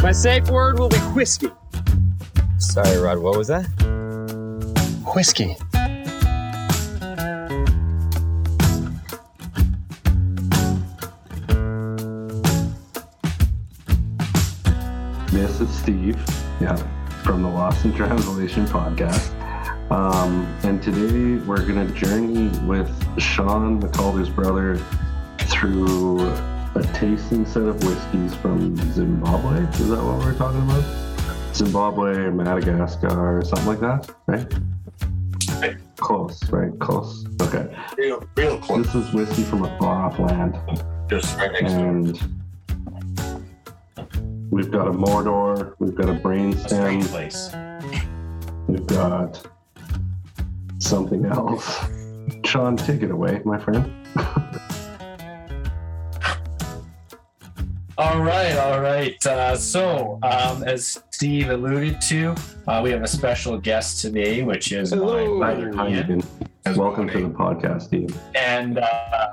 My safe word will be whiskey. Sorry, Rod, what was that? Whiskey. This is Steve, yeah, from the Lost in Translation podcast. Um, and today we're going to journey with Sean McCalder's brother through a tasting set of whiskeys from Zimbabwe. Is that what we're talking about? Zimbabwe or Madagascar or something like that, right? Close, right? Close. Okay. Real, real close. This is whiskey from a far off land. Just right next to it. And we've got a Mordor, we've got a brainstem, place. we've got something else. Sean, take it away, my friend. All right, all right. Uh, so, um, as Steve alluded to, uh, we have a special guest today, which is Hello. my brother Hi, Ian. Ian. Welcome to the podcast, Steve. And uh,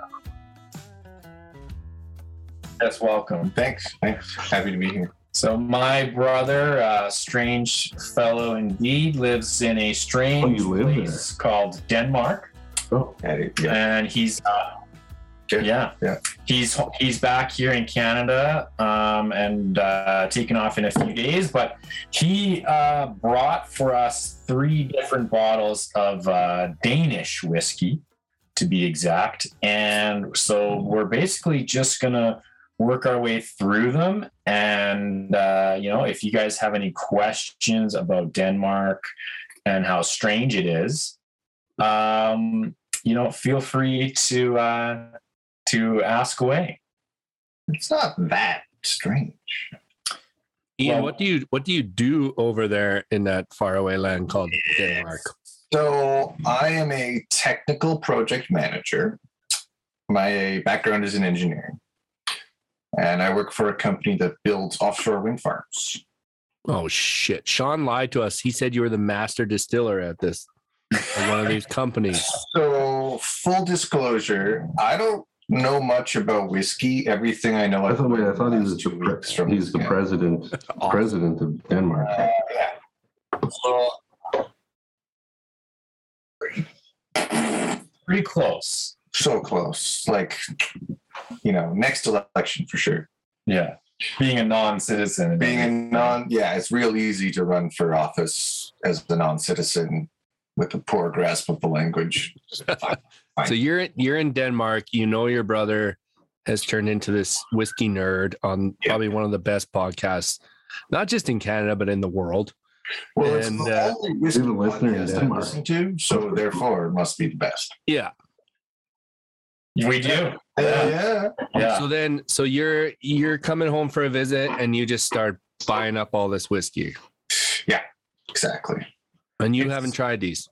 yes, welcome. Thanks. Thanks. Happy to be here. So, my brother, uh, strange fellow indeed, lives in a strange Oh, you live place called Denmark, Oh, Yeah. yeah. and he's uh, Good. yeah, Yeah. He's he's back here in Canada um, and uh, taking off in a few days, but he uh, brought for us three different bottles of uh, Danish whiskey, to be exact. And so we're basically just gonna work our way through them. And uh, you know, if you guys have any questions about Denmark and how strange it is, um, you know, feel free to. To ask away. It's not that strange. Ian, Well- what do you what do you do over there in that faraway land called Denmark? So I am a technical project manager. My background is in engineering. And I work for a company that builds offshore wind farms. Oh shit! Sean lied to us. He said you were the master distiller at this at one of these companies. So full disclosure, I don't know much about whiskey. Everything I know I thought, wait, I thought he was last the, pre- weeks from he's the yeah. president president of Denmark. Uh, yeah. So Pretty close. so close. Like, you know, next election for sure. Yeah. Being a non-citizen. Being a non, yeah, it's real easy to run for office as a non-citizen with a poor grasp of the language. So you're you're in Denmark. You know your brother has turned into this whiskey nerd on Yeah. probably one of the best podcasts, not just in Canada but in the world. Well, it's the uh, only whiskey listener podcast I Denmark. listen to, so therefore it must be the best. Yeah. We do. Yeah, yeah. Yeah. So then, so you're you're coming home for a visit, and you just start buying up all this whiskey, Yeah, exactly. and you Yes. haven't tried these.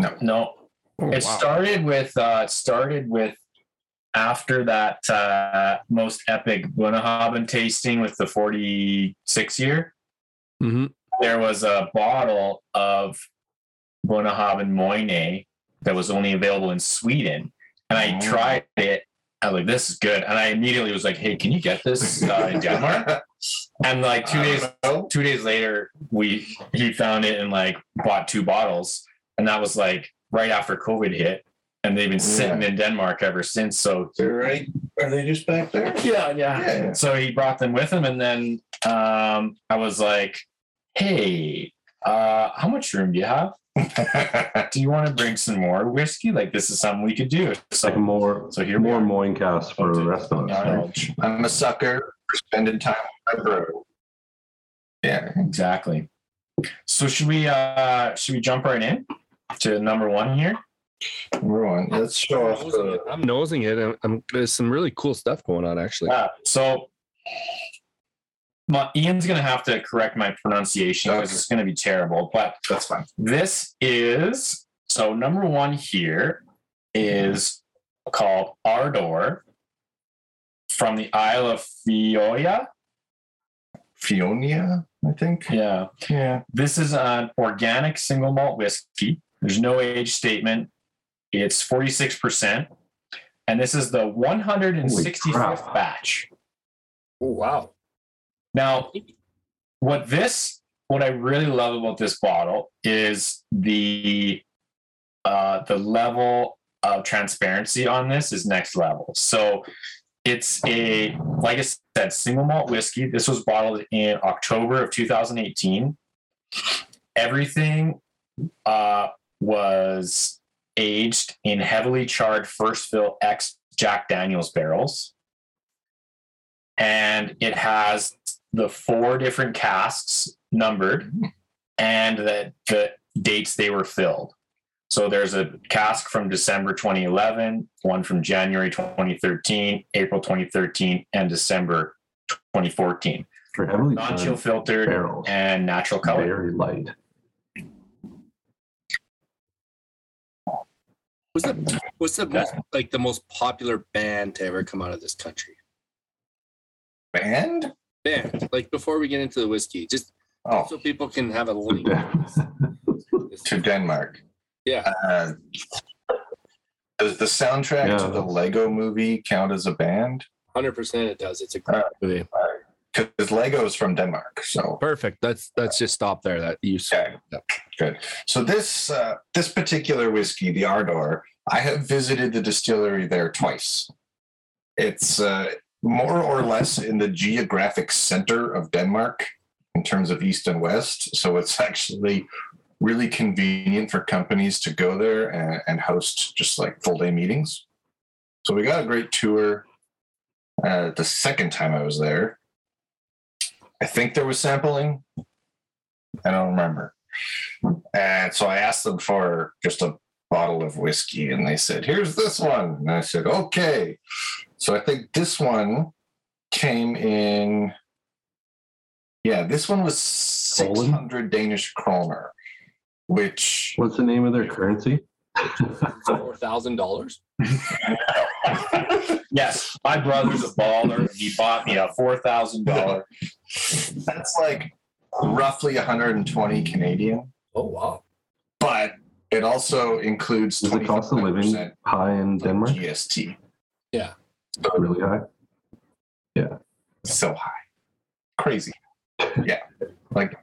No, no. Oh, It wow. started with uh it started with after that uh most epic Bunnahabhain tasting with the 46 year. Mhm. There was a bottle of Bunnahabhain Moine that was only available in Sweden. And I Oh. tried it. I was like, this is good. And I immediately was like, hey, can you get this uh, in Denmark? And like two days know. two days later, we he found it and like bought two bottles, and that was like right after COVID hit, and they've been sitting in Denmark ever since. So They're right. Are they just back there? yeah, yeah. Yeah. So he brought them with him, and then um, I was like, "Hey, uh, how much room do you have? Do you want to bring some more whiskey? Like this is something we could do." It's like So, more so here more are. Moincast for the rest of us. right? I'm a sucker for spending time with my bro. Yeah. Exactly. So should we uh should we jump right in to number one here? Number one. Let's show off the I'm nosing it. and I'm, there's some really cool stuff going on, actually. Yeah. so my, Ian's gonna have to correct my pronunciation because Okay. it's gonna be terrible. But that's fine. this is so number one here is called Ardor from the Isle of Fioya. Fionia, I think. Yeah. Yeah. This is an organic single malt whiskey. There's no age statement. It's 46%. And this is the 165th batch. Oh, wow. Now, what this what I really love about this bottle is the uh, the level of transparency on this is next level. So it's a like I said, single malt whiskey. This was bottled in October of 2018. Everything uh, was aged in heavily charred first fill ex Jack Daniels barrels. And it has the four different casks numbered and the, the dates they were filled. So there's a cask from December 2011, one from January 2013, April 2013, and December 2014. For heavily Non chill filtered barrels. and natural color. very light. What's the what's the most like the most popular band to ever come out of this country? Band? Band. Like before we get into the whiskey, just Oh, so people can have a link. to Denmark. Yeah. Uh, does the soundtrack Yeah. to the Lego movie count as a band? Hundred percent, it does. It's a great movie. Because Lego's from Denmark. So Perfect. Let's let's just stop there. That you. Okay. Good. So this uh, this particular whiskey, the Ardor, I have visited the distillery there twice. It's uh, more or less in the geographic center of Denmark in terms of east and west. So it's actually really convenient for companies to go there and, and host just like full day meetings. So we got a great tour. Uh, the second time I was there, I think there was sampling. I don't remember. And so I asked them for just a bottle of whiskey, and they said, Here's this one. And I said, Okay. So I think this one came in, yeah, this one was 600 Danish kroner, which What's the name of their currency? Four thousand dollars. yes, my brother's a baller. He bought me a four thousand dollar. that's like roughly 120 Canadian, Oh wow. but it also includes Is the cost of living high in Denmark? GST. Yeah. Really high? Yeah. So high. Crazy. Yeah. Like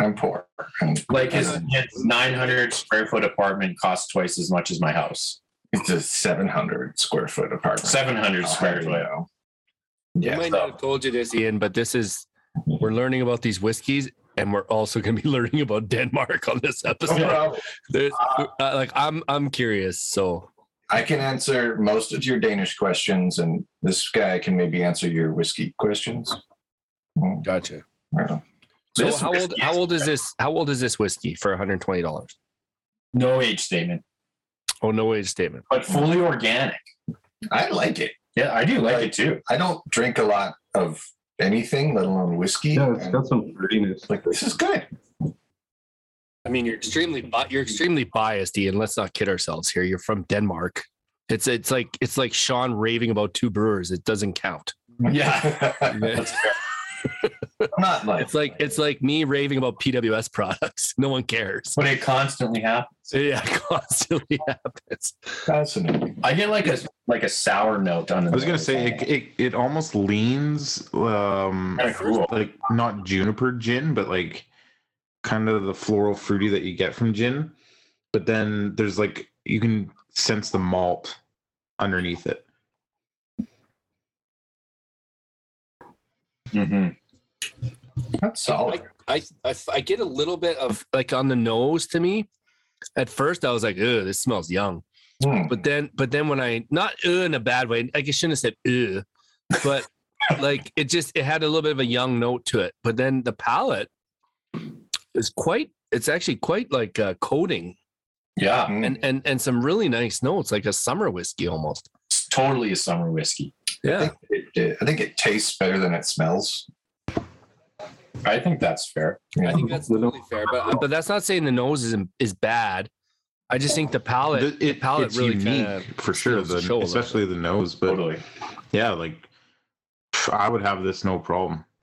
I'm poor. And Like his, his nine hundred square foot apartment costs twice as much as my house. It's a 700 square foot apartment. Seven hundred square You foot. know. I Yeah. might not have told you this, Ian, but this is we're learning about these whiskeys, and we're also going to be learning about Denmark on this episode. No problem. There's, uh, like I'm I'm curious. So I can answer most of your Danish questions, and this guy can maybe answer your whiskey questions. Mm, gotcha. well, So This how old whiskey how is- old is this? How old is this whiskey for 120 dollars? No age statement, Oh, no age statement. but fully organic. I like it. Yeah, I do like it too. I don't drink a lot of anything, let alone whiskey. Yeah, it's and, got some fruitiness. like this is good. I mean, you're extremely you're extremely biased, Ian. Let's not kid ourselves here. You're from Denmark. It's it's like it's like Sean raving about two brewers. It doesn't count. Yeah. That's fair. I'm not like It's like it's like me raving about PWS products. No one cares. But it constantly happens. Yeah, constantly happens. fascinating. I get like a like a sour note on the I was gonna say it, it, it almost leans um cool. like not juniper gin, but like kind of the floral fruity that you get from gin. But then there's like you can sense the malt underneath it. Mhm. That's solid. I, I I get a little bit of like on the nose to me. At first, I was like, "Ugh, this smells young." Hmm. But then, but then when I not in a bad way, like I shouldn't have said "ugh," but like it just it had a little bit of a young note to it. But then the palate is quite. It's actually quite like uh, coating Yeah, Mm. and and and some really nice notes, like a summer whiskey almost. it's totally a summer whiskey. I Yeah, think it, it- I think it tastes better than it smells. I think that's fair. I think that's The no- totally fair. But but that's not saying the nose is is bad. I just think the palate, The- the it, palate it's really unique for sure, the the, show a little especially the nose. But Totally. yeah, like I would have this no problem.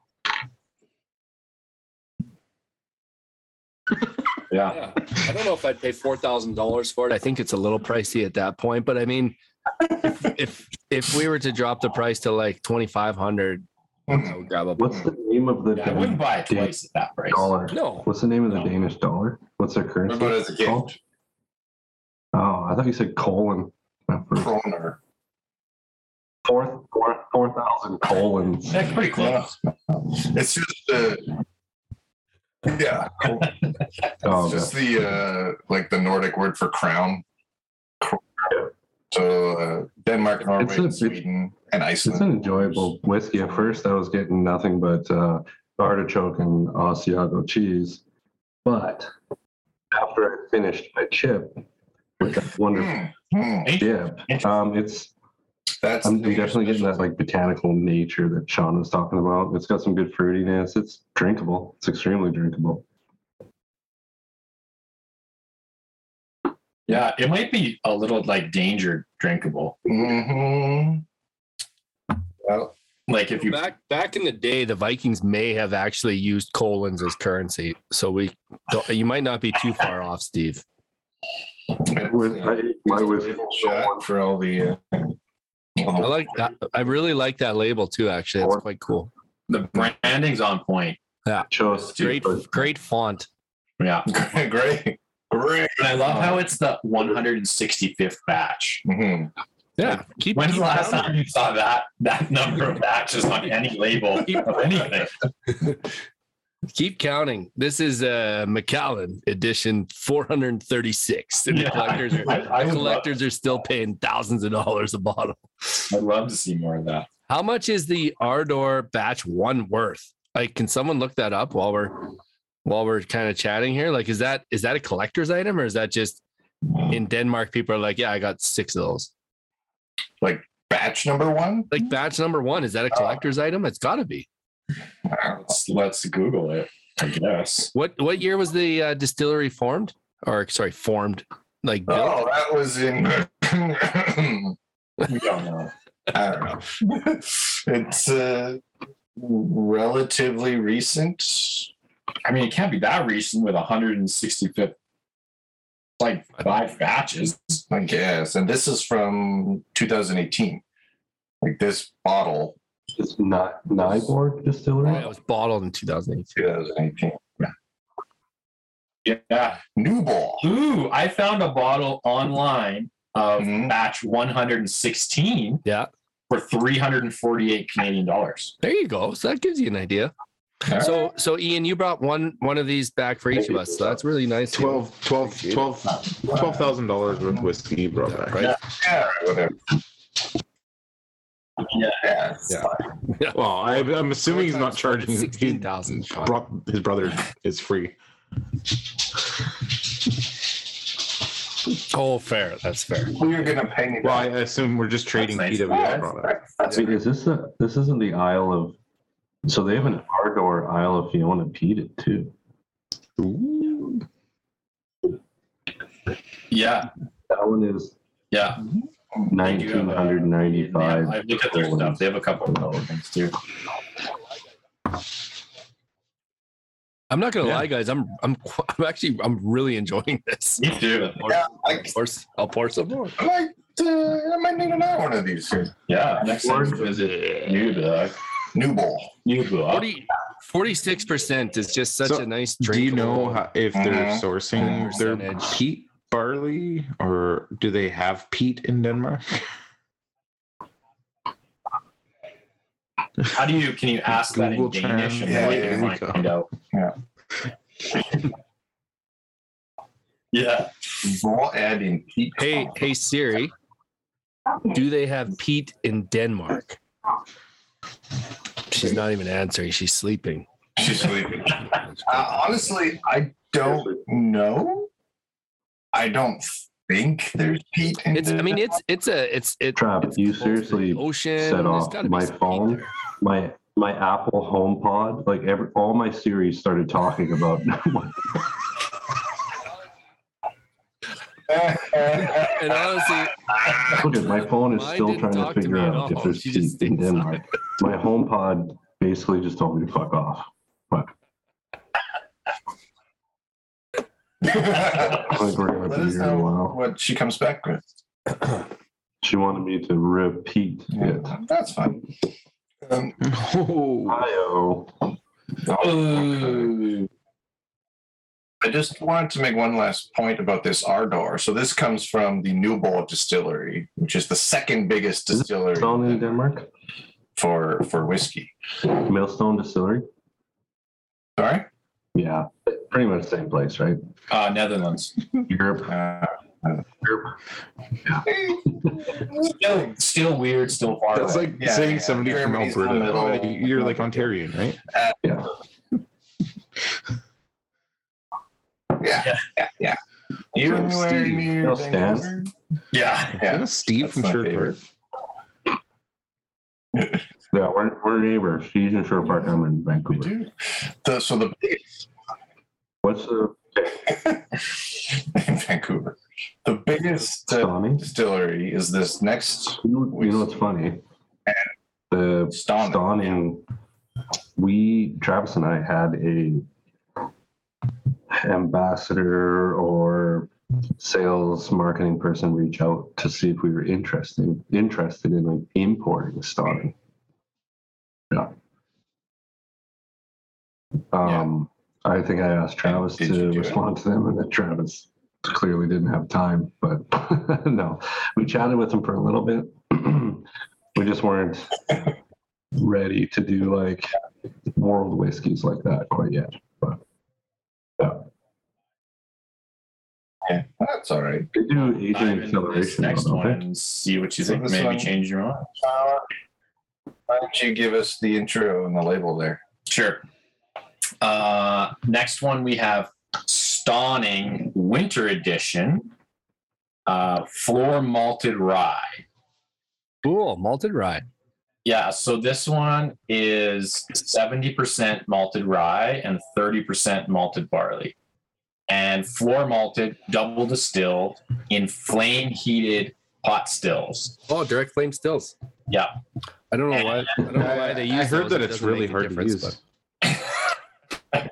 Yeah. Yeah, I don't know if I'd pay four thousand dollars for it. I think it's a little pricey at that point. But I mean, if if, if we were to drop the price to like twenty five hundred, I would grab a What's the name of the Yeah, I wouldn't buy it twice at that price. dollar? no. What's the name of the No. Danish dollar? What's their currency? What about as a gift? called? Oh, I thought you said colon. at first. Kroner. Four, four, four thousand colons. That's pretty close. It's just uh, yeah. Oh, It's just the uh, like the Nordic word for crown. So uh, Denmark, Norway, It's a- it's- Sweden, and Iceland. It's an enjoyable whiskey. At first, I was getting nothing but uh, artichoke and Asiago cheese. But after I finished my chip with that wonderful Hmm, hmm. chip, um, it's That's I'm, I'm definitely getting that like botanical nature that Sean was talking about. It's got some good fruitiness. It's drinkable. It's extremely drinkable. Yeah, it might be a little like danger drinkable. Mhm. Well, Like if you Back back in the day, the Vikings may have actually used colons as currency, so we don't, you might not be too far off, Steve. With, I, my whiskey, shot for all the. Uh, I like that. I really like that label too. Actually, it's quite cool. the branding's on point. Yeah, Great, great font. Yeah. great, great. And I love how it's the 165th batch. Mm-hmm. Yeah, keep. When's the last time you saw that that number of batches on any label of anything? Keep counting. This is uh Macallan edition 436. And the Yeah, collectors are I- I the would collectors are still paying thousands of dollars a bottle. I'd love to see more of that. How much is the Ardor batch one worth? Like, can someone look that up while we're while we're kind of chatting here? Like, is that is that a collector's item or is that just in Denmark? People are like, yeah, I got six of those. Like batch number one. Like batch number one, is that a collector's item? It's got to be. Let's, let's Google it, I guess. What what year was the uh, distillery formed? Or sorry, formed like built? Oh, that was in. We don't know. I don't know. it's uh, relatively recent. I mean, it can't be that recent with 165th, like five batches. I guess. And this is from 2018. Like this bottle, It's not Nyborg Distillery. It was bottled in 2018. 2018. Yeah. New ball. Ooh, I found a bottle online of Mhm. batch 116 Yeah, for 348 Canadian dollars. there you go. So that gives you an idea. So so Ian, you brought one one of these back for each of us. So that's really nice. 12 12 12 $12,000 worth of whiskey you brought back. right? Yeah, whatever. Yeah. Yeah. Yeah. Well, I, I'm assuming he's not charging. sixteen He brought his brother is free. Oh, fair. That's fair. We're gonna pay me Well, I assume we're just trading nice. PWS product. That's Wait, is this a, this isn't the Isle of? So they have an Ardor Isle of Fionia peated too. Ooh. Yeah. That one is Yeah. 1995. have a- nineteen hundred ninety Yeah. I look at their stuff. They have a couple of other things too. I'm not gonna Yeah. lie, guys. I'm I'm I'm actually I'm really enjoying this. Me too. yeah, I, Of course, I'll pour some more. I might, uh, I might need another one of these here. Yeah. Next time you visit Newburgh. New ball. Newburgh. 46 percent is just such So, a nice Do you know how, if they're Mhm. sourcing their peat barley or do they have peat in Denmark? How do you can you ask that in Google Danish and Trans- Yeah, can yeah, find out? Yeah. Yeah. Ball add in peat. Hey, hey Siri, do they have peat in Denmark? She's not even answering. She's sleeping. She's sleeping. Uh, honestly, I don't know. I don't think there's peat in It's. I mean, it's. It's a. It's. It, Trav, it's you close to the seriously ocean. set There's off my phone? My my Apple HomePod, like every all my series started talking about. And honestly, Look at my phone is still trying to talk to figure out if there's She just in stayed Denmark. My HomePod basically just told me to fuck off. But I we're Let us know while. what she comes back with. She wanted me to repeat it. That's fine. Um, Oh, Io. Ooh. I just wanted to make one last point about this Ardor. So this comes from the Nyborg Distillery, which is the second biggest distillery Millstone in Denmark. for for whiskey. Millstone Distillery. Sorry. Yeah, pretty much the same place, right? Uh, Netherlands. Europe. Uh, Europe. Still, still weird. Still far. that's away. like Yeah, saying yeah. somebody from Germany's in Alberta. You're like Ontarian, right? Yeah. yeah, yeah, yeah. You So anywhere Steve, near no Stan. Vancouver? yeah. Yeah. Steve That's from my Sherwood Yeah, we're, we're neighbors. She's in Shore Park. I'm in Vancouver. The, so the biggest What's the in Vancouver, the biggest uh, distillery is this next You know, you know what's funny? The Stauning. Stauning, we, Travis and I had a ambassador or sales marketing person reach out to see if we were interested interested in like importing Stauning. Yeah. Um, I think I asked Travis did to do it? respond to them, and then Travis clearly didn't have time. But no, we chatted with him for a little bit. we just weren't ready to do like world whiskeys like that quite yet. But yeah, Yeah, that's all right. they do aging Dive into this acceleration. next one don't and see what you So think. Maybe one- change your mind. Uh, why don't you give us the intro and the label there? Sure. Uh, next one we have Stauning Winter Edition, uh, floor malted rye. Cool. Malted rye. Yeah, so this one is 70% malted rye and 30% malted barley. And floor malted, double distilled in flame heated pot stills. Oh, direct flame stills. Yeah. I don't know why. I don't know why they use. I heard those. that It it's really hard to difference, use. but-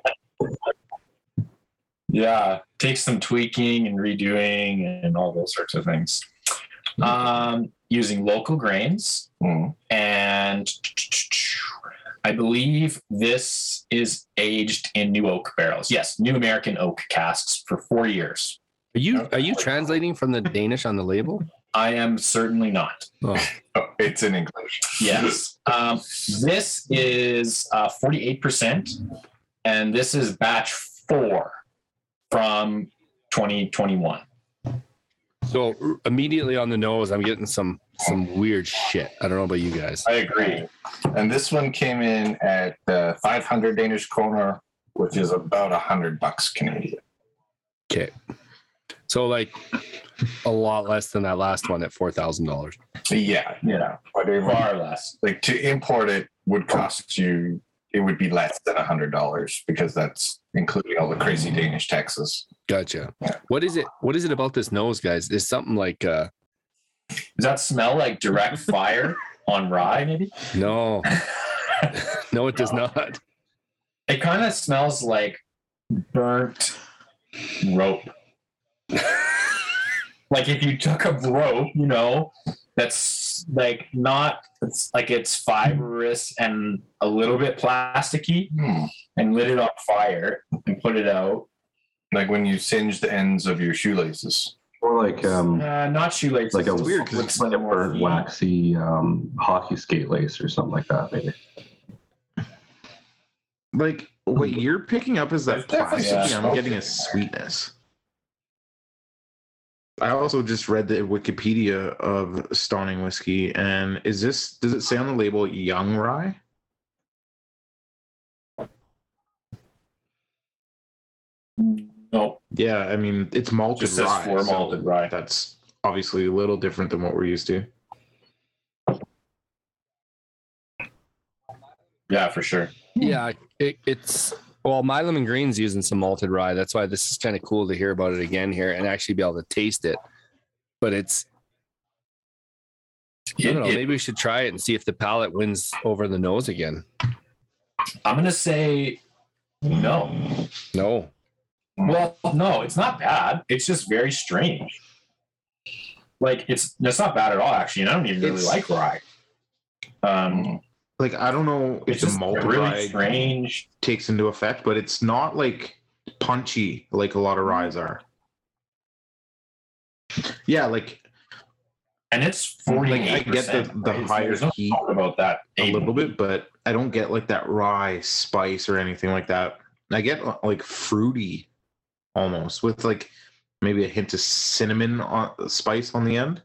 Yeah, takes some tweaking and redoing and all those sorts of things. Um, using local grains, Mm. and I believe this is aged in new oak barrels. Yes, new American oak casks for four years. Are you are you translating from the Danish on the label? I am certainly not. Oh, Oh, it's in English. Yes. Um, this is uh, 48%, and this is batch four from 2021. So immediately on the nose, I'm getting some some weird shit. I don't know about you guys. I agree. And this one came in at uh, 500 Danish kroner, which is about 100 bucks Canadian. Okay. So like a lot less than that last one at four thousand dollars. Yeah, yeah. But Far less. like to import it would cost you, it would be less than a $100 because that's including all the crazy Danish taxes. Gotcha. Yeah. What is it? What is it about this nose, guys? Is something like uh Does that smell like direct fire on rye, maybe? no, no, it does not. It kind of smells like burnt rope. like if you took a rope, you know, that's like not, it's like it's fibrous and a little bit plasticky Hmm. and lit it on fire and put it out. Like when you singe the ends of your shoelaces. Or like um, Uh, not shoelaces. like a it's weird, with like a some more waxy um, hockey skate lace or something like that. Maybe. Like what you're picking up is that There's plastic. some I'm getting a sweetness. I also just read the Wikipedia of Stauning whiskey, and is this does it say on the label young rye? No, Yeah, I mean it's malted Just says rye. floor so malted rye. That's obviously a little different than what we're used to. yeah, for sure. Yeah, it, it's well, my lemon green's using some malted rye. That's why this is kind of cool to hear about it again here and actually be able to taste it. But it's I don't know. Maybe we should try it and see if the palate wins over the nose again. I'm gonna say no. No, Well, no, it's not bad. It's just very strange. Like it's it's not bad at all, actually. And I don't even really It's- like rye. Um, like I don't know if It's the malt really strange. takes into effect, but it's not like punchy like a lot of ryes are. Yeah, like And it's 48 Like, I get the- the higher There's no heat about that a little bit, but I don't get like that rye spice or anything like that. I get uh, like fruity almost with like maybe a hint of cinnamon on, spice on the end.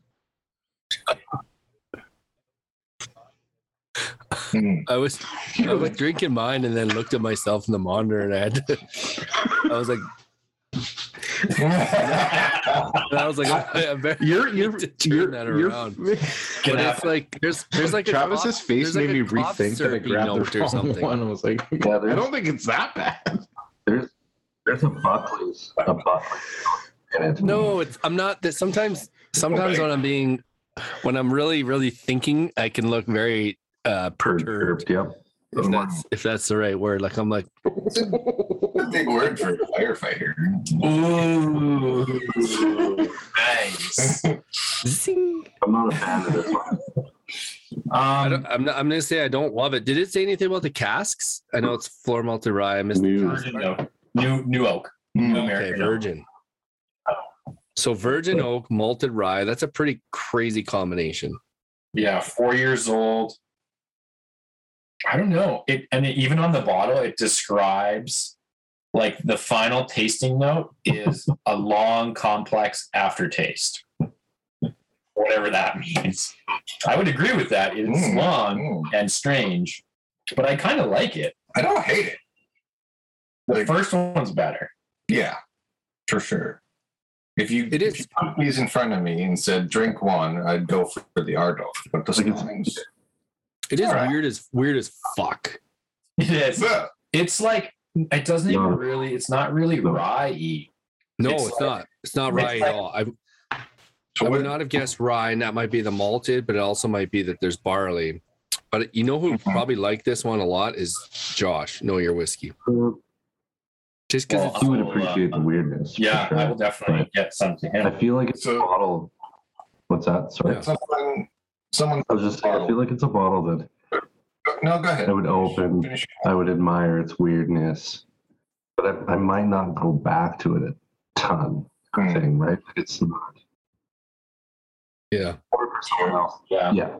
Hmm. I was I was drinking mine and then looked at myself in the monitor and I had to, I was like and I was like I, I'm You're you're to turn you're, that you're around. Gonna but have it's like there's there's like a Travis's cough- face there's made like me rethink that I grabbed the note or something. one. I was like, Yeah, I don't think it's that bad. there's there's a Buckley's a Buckley's in. No, it's I'm not that sometimes sometimes when I'm being when I'm really really thinking I can look very uh perturbed perturbed. Yep. if that's if that's the right word like I'm like It's a big word for a firefighter. Ooh, nice. zing. I'm not a fan of this one. I Um, don't, I'm not I'm gonna say I don't love it did it say anything about the casks I know it's floor malted rye I missed New. cask Virgin part. Oak. New New Oak. New okay American Oak. virgin so virgin oak malted rye that's a pretty crazy combination Yeah, four years old. I don't know. It and it, even on the bottle, it describes like the final tasting note is a long, complex aftertaste. Whatever that means. I would agree with that. It's Mm, long mm. and strange, but I kind of like it. I don't hate it. The Like- first one's better. Yeah, for sure. If you It if is. you put these in front of me and said drink one, I'd go for the Ardor. But the Like it's- Stallings, it is Alright. weird as weird as fuck It is. Yeah. It's like it doesn't even really. It's not really rye. no It's it's, like- not it's not it's rye like- at all I, I would not have guessed rye, and that might be the malted, but it also might be that there's barley. But you know who Mhm. probably like this one a lot is Josh. Know your whiskey, just because Well, He would I'll, uh, appreciate the weirdness. Yeah, sure. I will definitely get some to him. I feel like it's So- a bottle. What's that? Sorry. Yeah. someone, someone. I was just saying, I feel like it's a bottle that No, go ahead. I would open. Finish. I would admire its weirdness, but I, I might not go back to it a ton. Hmm. Thing, right? It's not. yeah. Or for someone else. Yeah. Yeah.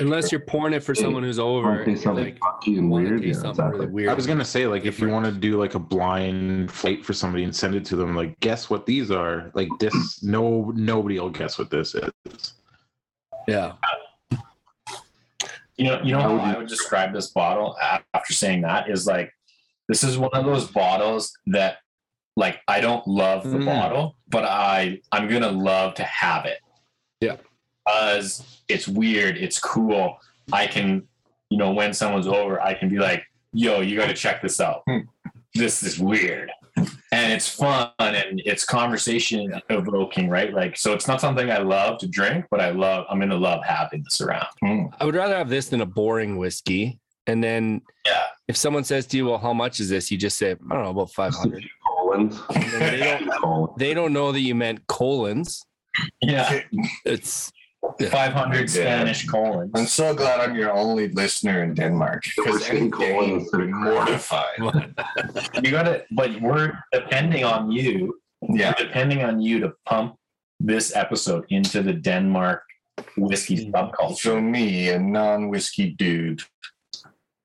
Unless you're pouring it for someone who's over, Want taste something like funky and weird? Yeah, something exactly. really weird. I was gonna say, like, if you want to do like a blind flight for somebody and send it to them, like, guess what these are? Like, this, no, nobody will guess what this is. yeah. You know, you know How I would describe this bottle after saying that is like this is one of those bottles that like I don't love the Mm. bottle, but I I'm gonna love to have it. Yeah. Because it's weird, it's cool. I can, you know, when someone's over, I can be like, yo, you gotta check this out. Hmm. This is weird. And it's fun and it's conversation evoking, right? Like so it's not something I love to drink, but I love I'm gonna love having this around. Hmm. I would rather have this than a boring whiskey. And then Yeah. if someone says to you, "Well, how much is this?" You just say, "I don't know, about 500." Collins. they don't they don't know that you meant colons. Yeah. It's Yeah. 500 Spanish colons. I'm so glad I'm your only listener in Denmark We're because saying any colon day instead of. You got to, but we're depending on you. Yeah, We're depending on you to pump this episode into the Denmark whiskey mm. subculture. so me, a non-whiskey dude,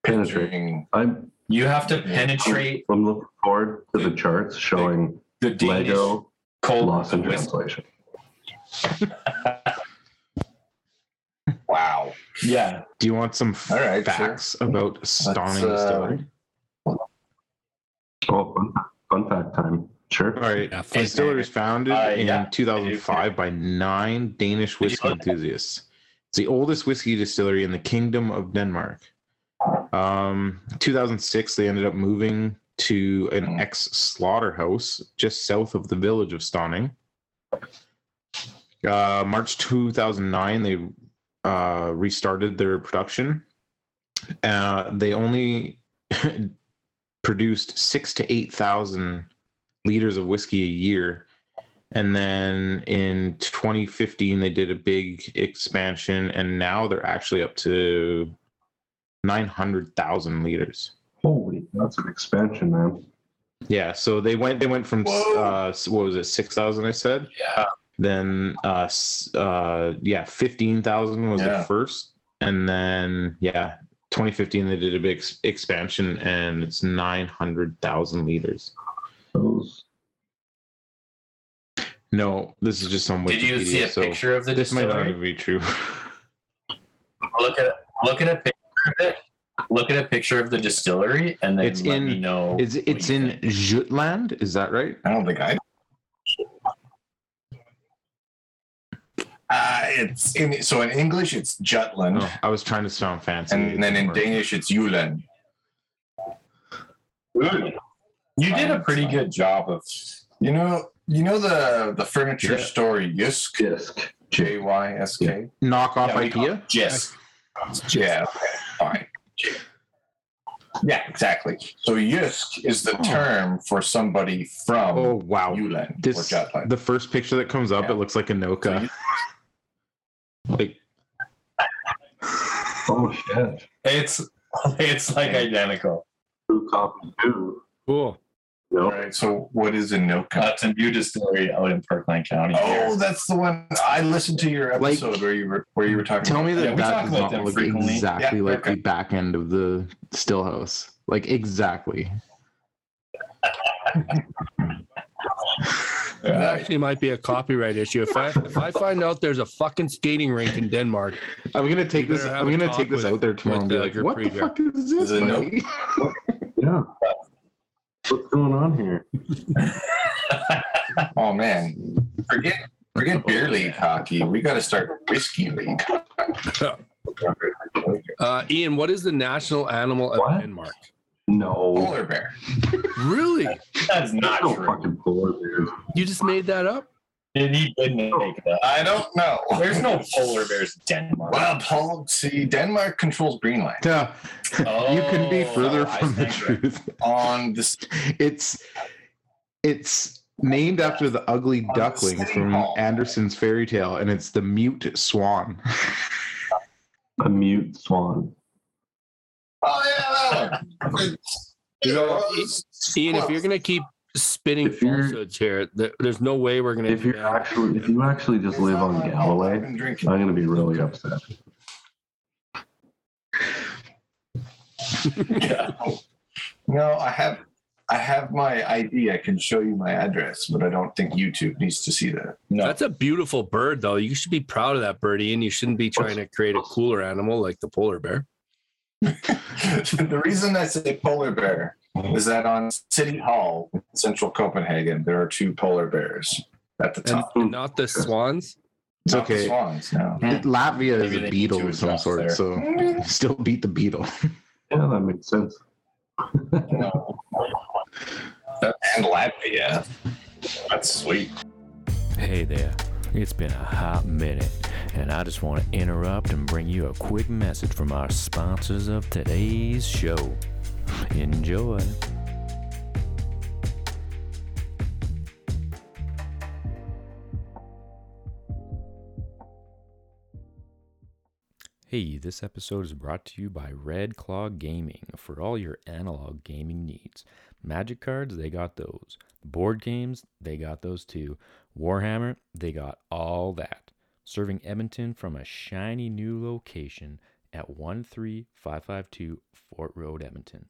Penetrate. picturing I'm, You have to penetrate I'm looking forward to the charts showing the Danish Lego cold lost in translation. Wow. Yeah. Do you want some All right, sure. facts about Stauning uh, Distillery? Oh, fun, fun fact time. Sure. All right. Yeah, The distillery was founded Uh, in yeah, 2005 by nine Danish whiskey enthusiasts. It's the oldest whiskey distillery in the Kingdom of Denmark. Um, 2006, they ended up moving to an Mhm. ex slaughterhouse just south of the village of Stauning. Uh, March 2009, they uh, restarted their production. Uh, they only produced six to eight thousand liters of whiskey a year. And then in 2015, they did a big expansion, and now they're actually up to 900,000 liters. Holy, that's an expansion, man. Yeah, so they went they went from uh what was it 6,000 I said? Yeah. Then uh uh yeah, 15,000 was Yeah. the first and then yeah, 2015 they did a big ex- expansion and it's 900,000 liters. Those. No, this is just on Did you see a Wikipedia, so picture of the this might not distillery? even be true. Look at look at a picture of it. Look at a picture of the distillery, and then It's let in- me know. It's it's in think. Jutland, is that right? I don't think I. Uh, it's in so in English it's Jutland, Oh, I was trying to sound fancy. and then in Danish it's Julen. You did a pretty good job of. You know, you know the the furniture Yeah. store Jysk, Disc. J Y S K. knock off Yeah, we call IKEA. it Yeah, fine. Yeah, exactly. So Jysk is the Oh. term for somebody from Oh wow. Julen or This Jutland. the first picture that comes up, Yeah. it looks like a So Noka. you- Like Oh shit. It's it's like identical. Two copies two. Cool. Nope. All right. So what is a Noka? That's a new distillery out in Parkland County. Oh, that's the one. I listened to your Like- episode where you were where you were talking. tell about me that Yeah, that does not look frequently. exactly Yeah, like okay. the back end of the stillhouse. Like exactly. It actually might be a copyright issue. If I if I find out there's a fucking skating rink in Denmark, I'm gonna take this. I'm gonna take this with- out there tomorrow and be uh, like, your "What the fuck is this?" Is it no- Yeah. What's going on here? Oh man, forget forget beer league hockey. We got to start whiskey league. uh, Ian, what is the national animal of What? Denmark? No. Polar bear. Really? That's not no true. fucking polar bears. You just made that up? And he didn't make that. I don't know. There's no polar bears in Denmark. Well, Paul, see, Denmark controls Greenland. Yeah. Oh, you couldn't be Oh, further I from the think truth. On this, It's it's named after the ugly On duckling City from Hall. Anderson's fairy tale, and it's the mute swan. A mute swan. Oh yeah, no. You know, Ian, if you're gonna keep spinning If you're- falsehoods here, there, there's no way we're gonna. If you're actually, if you actually just live on Galloway. I'm gonna be really upset. No, I have, I have my ID. I can show you my address, but I don't think YouTube needs to see that. No. That's a beautiful bird, though. You should be proud of that birdie, and You shouldn't be trying to create a cooler animal like the polar bear. The reason I say polar bear is that on City Hall in central Copenhagen, there are two polar bears at the And top. not the swans. It's Not the okay. swans, no. It- Latvia is Maybe they a beetle to of some sort, there. so mm-hmm. still beat the beetle. Yeah, that makes sense. no. And Latvia. That's sweet. Hey there, it's been a hot minute, and I just want to interrupt and bring you a quick message from our sponsors of today's show. Enjoy. Hey, this episode is brought to you by Red Claw Gaming for all your analog gaming needs. Magic cards, they got those. Board games, they got those too. Warhammer, they got all that. Serving Edmonton from a shiny new location at 13552 Fort Road, Edmonton.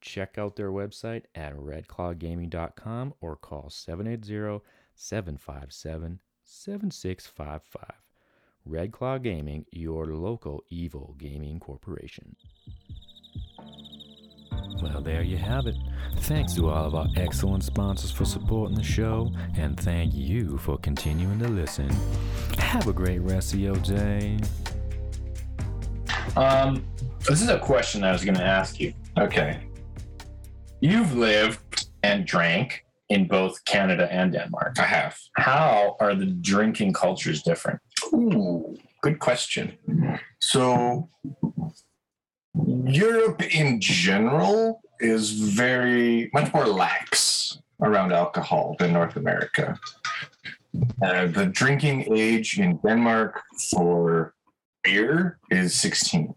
Check out their website at redclawgaming.com or call 780 757 7655. Red Claw Gaming, your local evil gaming corporation. Well, there you have it. Thanks to all of our excellent sponsors for supporting the show, and thank you for continuing to listen. Have a great rest of your day. Um, this is a question I was going to ask you. Okay. You've lived and drank in both Canada and Denmark. I have. How are the drinking cultures different? Ooh, good question. So, Europe in general is very much more lax around alcohol than North America. Uh, the drinking age in Denmark for beer is 16.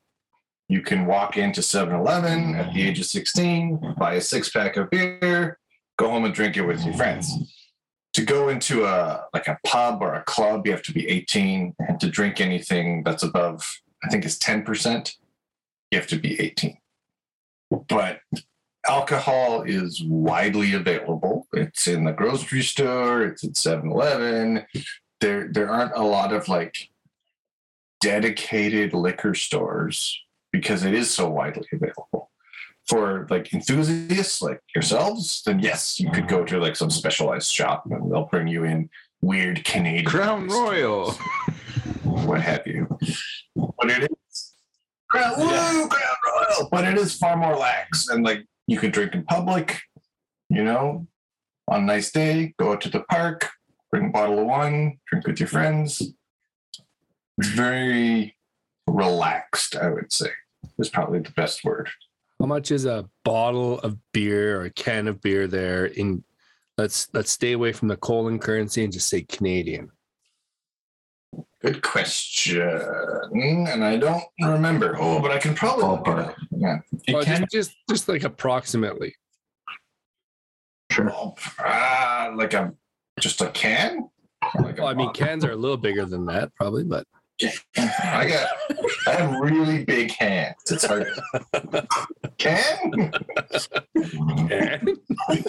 You can walk into 7 Eleven at the age of 16, buy a six pack of beer, go home and drink it with your friends. To go into a like a pub or a club, you have to be 18, and to drink anything that's above, I think, is 10%, you have to be 18. But alcohol is widely available. It's in the grocery store, it's at 7-Eleven. There there aren't a lot of like dedicated liquor stores because it is so widely available. For like enthusiasts like yourselves, then yes, you could go to like some specialized shop and they'll bring you in weird Canadian Crown Royal. what have you. But it is Crown, woo, Crown Royal, but it is far more lax and like you can drink in public, you know, on a nice day, go out to the park, bring a bottle of wine, drink with your friends. Very relaxed, I would say, is probably the best word. How much is a bottle of beer or a can of beer there? In let's let's stay away from the colon currency and just say Canadian. Good question. And I don't remember. Oh, but I can probably look it up. Yeah. It Or can just, just just like approximately. Sure. Oh, ah, like a just a can? Like a Well, I mean, bottle? cans are a little bigger than that, probably, but I got I have really big hands. It's hard. can? Can?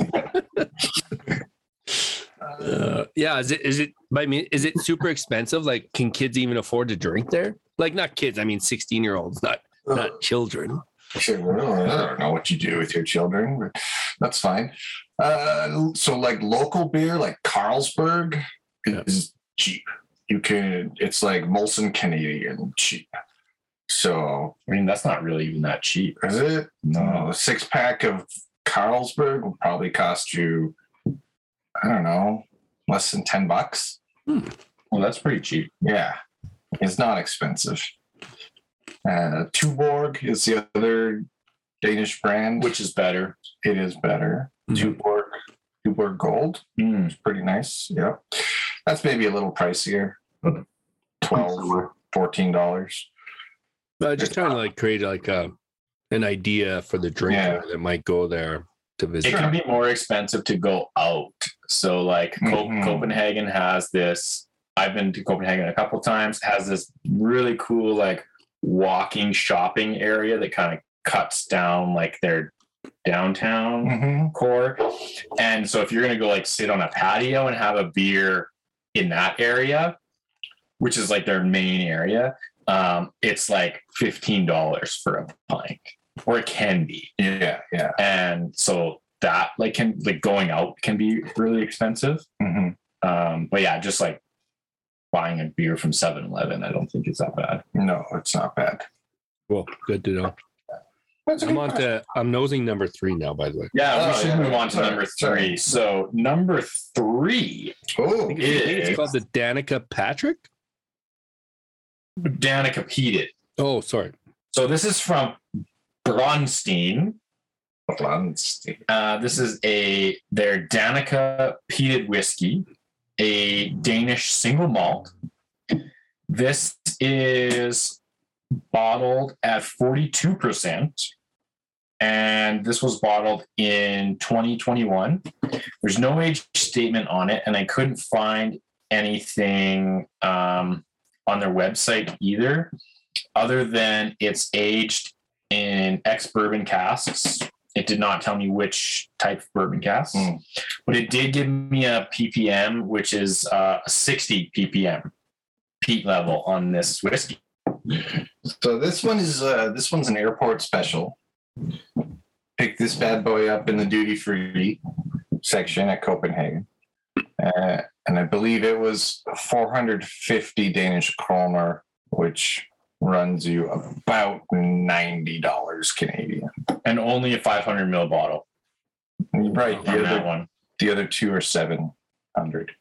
uh, yeah. Is it is it? I mean, is it super expensive? Like, can kids even afford to drink there? Like, not kids. I mean, sixteen year olds, not not children. Sure, well, I don't know what you do with your children, but that's fine. Uh, so, like local beer, like Carlsberg, is cheap. You can, it's like Molson Canadian cheap. So, I mean, that's not really even that cheap. is it? No, a six pack of Carlsberg will probably cost you, I don't know, less than 10 bucks. Well, that's pretty cheap. Yeah, it's not expensive. Uh, Tuborg is the other Danish brand, Which is better. it is better. Mhm. Tuborg, Tuborg Gold Mm. is pretty nice. Yeah, that's maybe a little pricier, Twelve or 14 dollars. But just trying to like create like a an idea for the drinker Yeah. that might go there to visit. It can be more expensive to go out. So, like Mhm. Copenhagen has this. I've been to Copenhagen a couple times. Has this really cool like walking shopping area that kind of cuts down like their downtown Mm-hmm. core. And so if you're gonna go like sit on a patio and have a beer in that area, which is like their main area, um, it's like fifteen dollars for a pint, or it can be. Yeah, yeah. And so that like can like going out can be really expensive. hmm Um, but yeah, just like buying a beer from 7-Eleven, I don't think it's that bad. No, it's not bad. Well, good to know. That's a I'm on to I'm nosing number three now. By the way, Yeah, Oh, we should yeah. move on to number three. So number three Oh, it's, is it's called the Danica Patrick. Danica Peated. Oh, sorry. So this is from Braunstein. Uh, this is a their Danica peated whiskey, a Danish single malt. This is bottled at 42%. And this was bottled in 2021. There's no age statement on it, and I couldn't find anything um, on their website either, other than it's aged in ex bourbon casks. It did not tell me which type of bourbon cask, Mm. but it did give me a ppm, which is uh, a 60 ppm peat level on this whiskey. So this one is uh, this one's an airport special. Pick this bad boy up in the duty free section at Copenhagen, uh, and I believe it was 450 Danish kroner, which runs you about ninety dollars Canadian. And only a 500 mil bottle. Right, on the that other, one. the other two are seven hundred.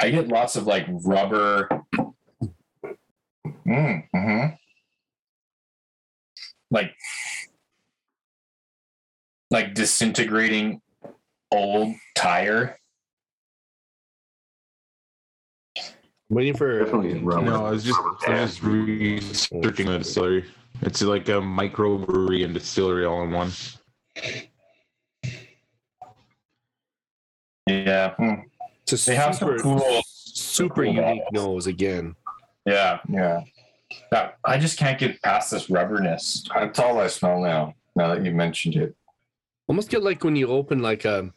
I get lots of like rubber, Mm, hmm like like disintegrating old tire. I'm waiting for Definitely rubber. No, I was just I was just researching the distillery. It's like a microbrewery and distillery all in one. Yeah. Hmm. It's a They have super, some cool. super cool unique bottles. nose again. Yeah. Yeah, That, I just can't get past this rubberness. that's all I smell now. Now that you mentioned it. Almost get like when you open like a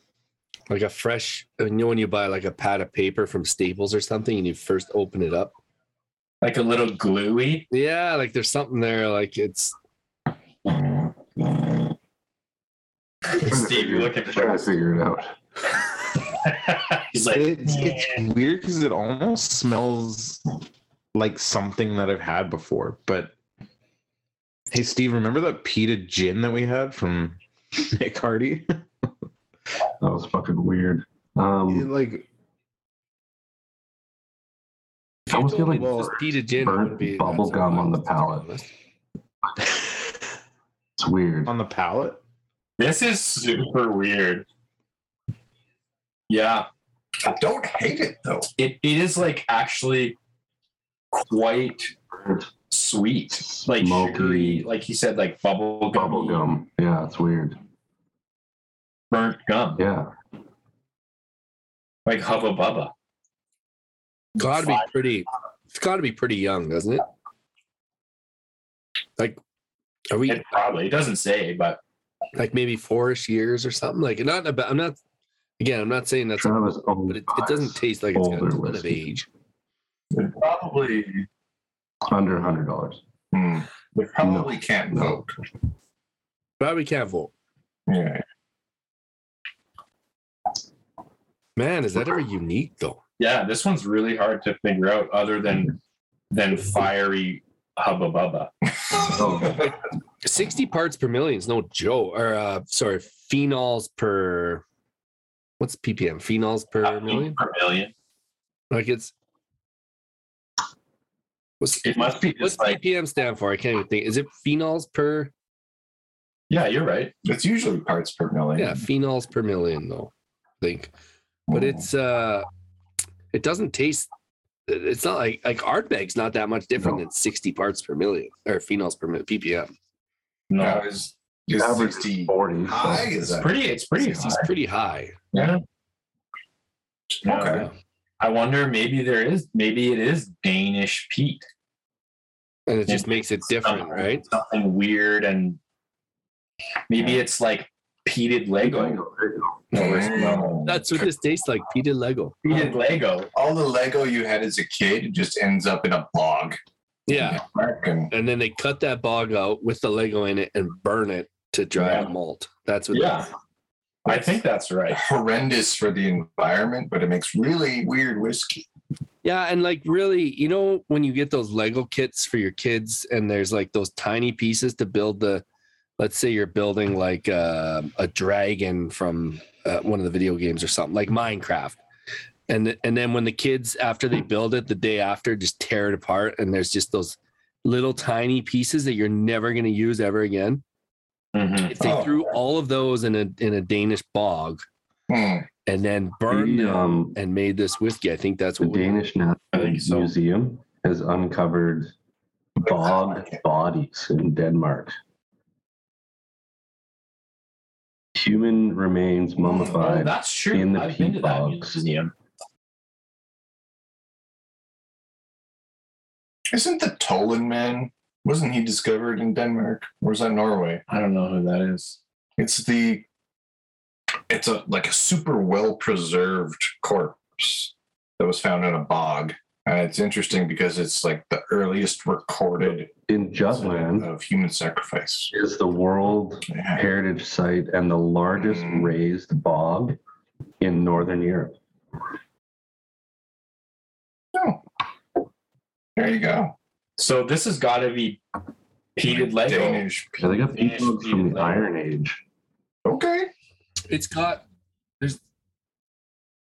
like a fresh you know when you buy like a pad of paper from Staples or something and you first open it up. Like a little gluey. Yeah, like there's something there. Like it's Steve, you're looking trying to figure it out. He's like, it's, it's weird because it almost smells like something that I've had before. But hey, Steve, remember that peated gin that we had from Nick Hardy? That was fucking weird. Um, like if you almost told feel like it was peated gin, burnt wouldn't be bubble gum on the surprising, to be palate. it's weird. on the palate. this is super weird. Yeah. I don't hate it though. It, it is like actually quite sweet. Like Smoky. sugary, like you said, like bubble gum. Bubble gum. Yeah, it's weird. Burnt gum. Yeah. Like Hubba Bubba. Gotta be pretty. It's got to be pretty young, doesn't it? Like, are we It probably it doesn't say, but like maybe four-ish years or something? Like, not about. I'm not. Again, I'm not saying that's, Travis owns but it, it doesn't taste like it's got a older ton of whiskey. age. It probably, under a hundred dollars. hmm, they probably can't No. vote. Probably can't vote. Yeah, Man, is that ever unique though? Yeah, this one's really hard to figure out other than than fiery Hubba Bubba. Oh, 60 parts per million is no joke. Or uh sorry, phenols per what's ppm? Phenols per million? Per million. Like it's what's It must be what's like ppm stand for? I can't even think. Is it phenols per yeah, you're right. it's usually parts per million. yeah, phenols per million though. I think. But Hmm. it's uh it doesn't taste it's not like like Ardbeg's not that much different No. than 60 parts per million or phenols per million ppm. No, Now, is, is average 60 forty. high? Is it's that pretty. It's pretty. 60's high. pretty high. Yeah. Yeah. Okay. I wonder. Maybe there is. Maybe it is Danish peat. And it just Yeah. makes it different, Something- right? Something weird, and maybe it's like peated Lego. Mm. That's what this tastes like. Peated Lego. Peated Lego. all the Lego you had as a kid just ends up in a bog. Yeah. And And then they cut that bog out with the Lego in it and burn it to dry Yeah. the malt. That's what Yeah. I think that's right. horrendous for the environment, but it makes really weird whiskey. Yeah, and like really, you know, when you get those Lego kits for your kids, and there's like those tiny pieces to build the, let's say you're building like uh, a dragon from uh, one of the video games or something like Minecraft, and th- and then when the kids after they build it the day after just tear it apart, and there's just those little tiny pieces that you're never going to use ever again. Mhm. If they Oh. threw all of those in a in a Danish bog Hmm. and then burned The, them um, and made this whiskey, I think that's what. would- Danish I Natural think so. Museum has uncovered bog bodies in Denmark. Human remains oh, oh, mummified. that's true. in the I've been to peat that bogs. museum. Isn't the Tollund man? Wasn't he discovered in Denmark? Or was that Norway? I don't know who that is. It's the it's a like a super well preserved corpse that was found in a bog. And it's interesting because it's like the earliest recorded in Jutland of human sacrifice. is the World Yeah. Heritage Site and the largest Mm. raised bog in Northern Europe. Oh. There you go. So this has got to be peated Lego. Danish. So they got peat Danish from the Iron Age. Okay. It's got there's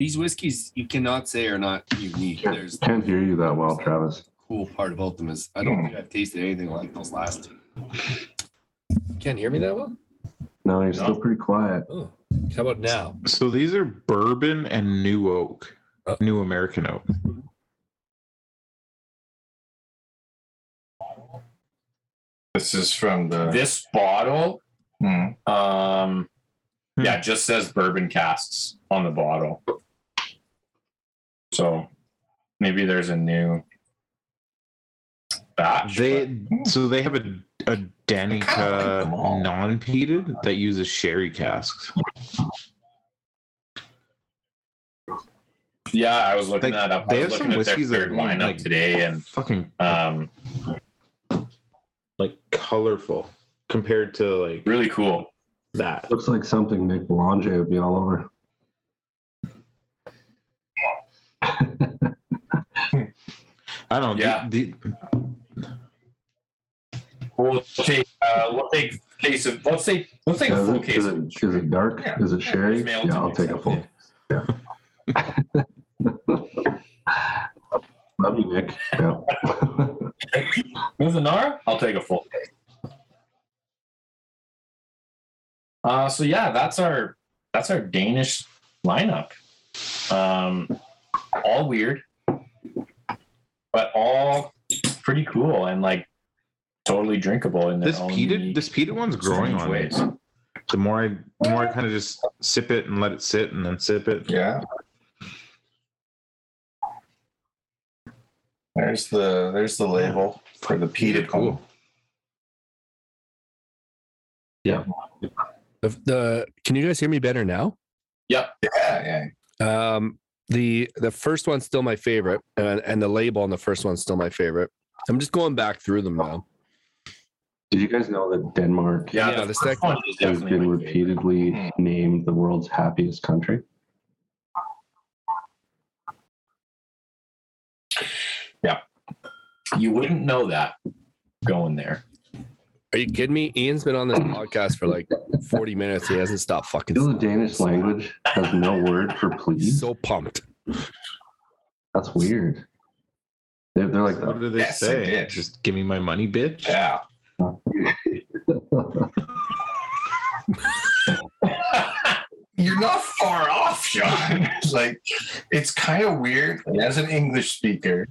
these whiskeys you cannot say are not unique. There's Can't hear you that well, Travis. cool part about them is I don't think I've tasted anything like those last two. Can't hear me that well? No, you're still pretty quiet. Oh, how about now? So these are bourbon and new oak, Uh. new American oak. This is from the. This bottle, Hmm. um, hmm. yeah, it just says bourbon casks on the bottle. So maybe there's a new batch. They so they have a a kinda like. Danica non-peated that uses sherry casks. yeah, I was looking Like, that up. I they was have looking some at their whiskeys that are, lineup like- today, and Fucking um, like colorful compared to like really cool. that. Looks like something Nick Belanger would be all over. I don't know. Yeah. The, We'll take uh, we'll take case of let's say let's take a full it, case is of it, is it dark? Yeah. Is it sherry? Mailed Yeah, I'll take a full. Yeah. Love you, Nick. Yeah. With the Nara, I'll take a full. Uh, so yeah, that's our that's our Danish lineup. Um, all weird, but all pretty cool and like totally drinkable in this own peated this peated one's growing strange on me. The more I the more I kind of just sip it and let it sit and then sip it. Yeah. There's the there's the label for the peated Cool. one. The, the can you guys hear me better now? Yep. Yeah, yeah. Um, the the first one's still my favorite, and, and the label on the first one's still my favorite. I'm just going back through them now. Did you guys know that Denmark Yeah, Yeah, the, the second- one has been my favorite. repeatedly Hmm. named the world's happiest country? Yeah, you wouldn't know that going there. Are you kidding me? Ian's been on this podcast for like 40 minutes. He hasn't stopped fucking. You the Danish language has no word for please? So pumped. That's weird. They're, they're like, What do they Yes, say? Just give me my money, bitch. Yeah. You're not far off, Sean. like it's kind of weird as an English speaker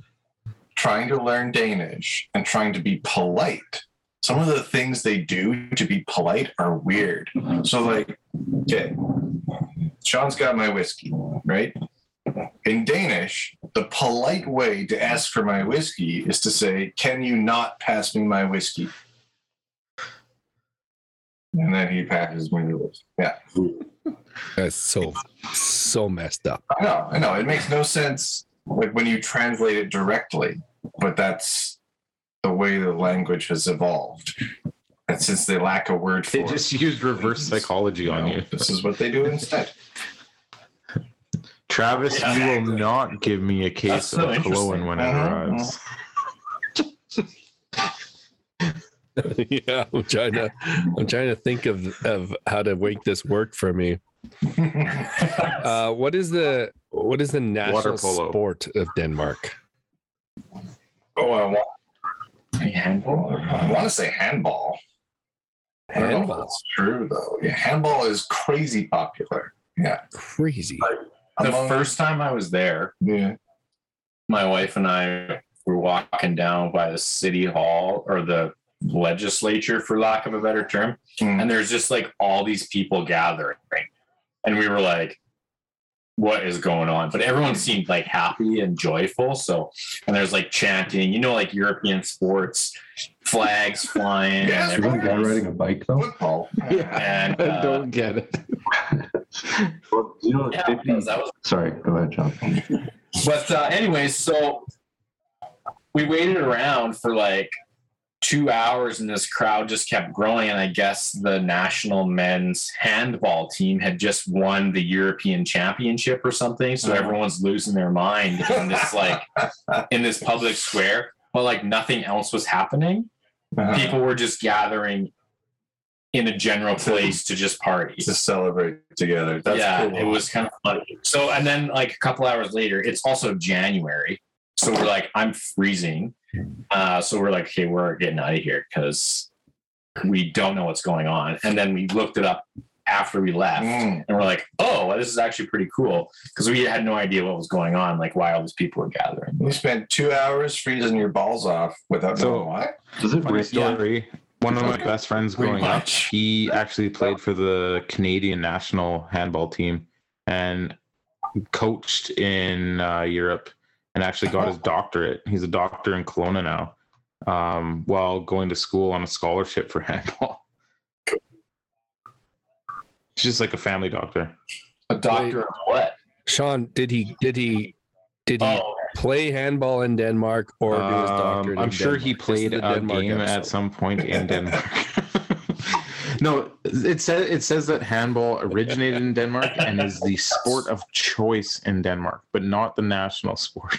trying to learn Danish and trying to be polite. Some of the things they do to be polite are weird. Mm-hmm. So like, okay, Sean's got my whiskey, right? In Danish, the polite way to ask for my whiskey is to say, "Can you not pass me my whiskey?" And then he passes me the whiskey. Yeah. That's so so messed up. I know, I know. It makes no sense like when you translate it directly, but that's the way the language has evolved. And since they lack a word for They it, just used reverse psychology you on know, you. this is what they do instead. Travis, Yeah. you will not give me a case That's so of Cologne interesting. when it arrives. yeah, I'm trying to I'm trying to think of of how to make this work for me. Uh, what is the what is the national sport of Denmark? oh, I want, Handball. I want to say handball. I don't know Handball. that's true though. Yeah, handball is crazy popular. Yeah. Crazy. The first time I was there, yeah. my wife and I were walking down by the city hall or the legislature, for lack of a better term, Mm. and there's just like all these people gathering, and we were like, "What is going on?" But everyone seemed like happy and joyful. So, and there's like chanting, you know, like European sports, flags flying. Yes, and Is a guy riding a bike though? Football. And, I uh, don't get it. Well, you know, Yeah, 50 that was Sorry, go ahead, John. But uh, anyways, so we waited around for like two hours, and this crowd just kept growing. And I guess the national men's handball team had just won the European Championship or something. So Uh-huh. everyone's losing their mind in this like in this public square, but like nothing else was happening. Uh-huh. People were just gathering in a general place to just party to celebrate together. That's yeah, cool. it was kind of funny. So, and then like a couple hours later, it's also January. So we're like, I'm freezing. Uh, so we're like, okay, we're getting out of here because we don't know what's going on. And then we looked it up after we left Mm. and we're like, oh, well, this is actually pretty cool because we had no idea what was going on, like why all these people were gathering. We spent two hours freezing your balls off without So- knowing why. Does it Funny rain? story. one of my best friends Pretty growing up, he actually played for the Canadian national handball team and coached in uh, Europe and actually got his doctorate. He's a doctor in Kelowna now um, while going to school on a scholarship for handball. He's just like a family doctor. A doctor of what? Sean, did he did he did he Oh, play handball in Denmark or do his Um, doctorate? I'm in sure he Denmark? This is played a Denmark game at some point in Denmark. No, it says it says that handball originated in Denmark and is the sport of choice in Denmark, but not the national sport.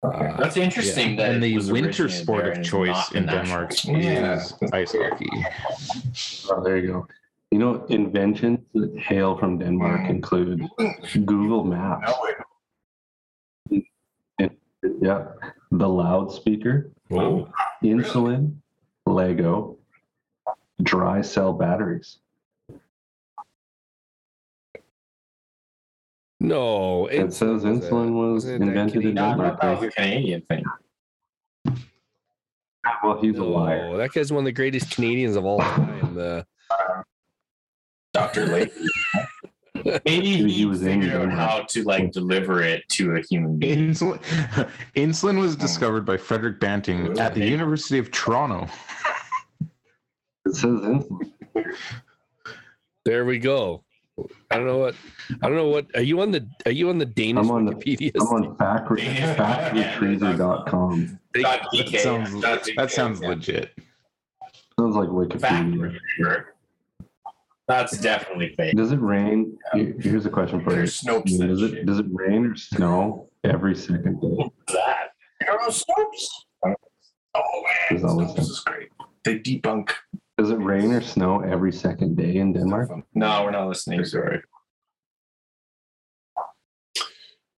Uh, that's interesting. That and the winter sport of choice in Denmark sport. Yeah. is ice hockey. Oh, there you go. You know, inventions that hail from Denmark include Google Maps. Yeah, the loudspeaker, Oh, insulin, Lego, dry cell batteries. no, It says insulin was wasn't it that invented in Canadian? yeah, I Denmark. that was a Canadian thing. Well, he's a liar. That guy's one of the greatest Canadians of all time. The Dr. Lake. Maybe He he, was figured out how to like deliver it to a human being. Insulin, insulin was oh. discovered by Frederick Banting at the University of Toronto. It says insulin. there we go. I don't know what I don't know what are you on the are you on the Danish I'm on the- Wikipedia? I'm on fact, factretriever.com. Dot That DK, sounds, that sounds yeah. legit. Sounds like Wikipedia. retriever. That's definitely fake. Does it rain? here- Here's a question for you. There's Snopes that Does it, shit. does it rain or snow every second day? What's that? Arrow Snopes. Oh man, always Snopes is great. They debunk. Does it rain or snow every second day in Denmark? No, we're not listening. Sorry.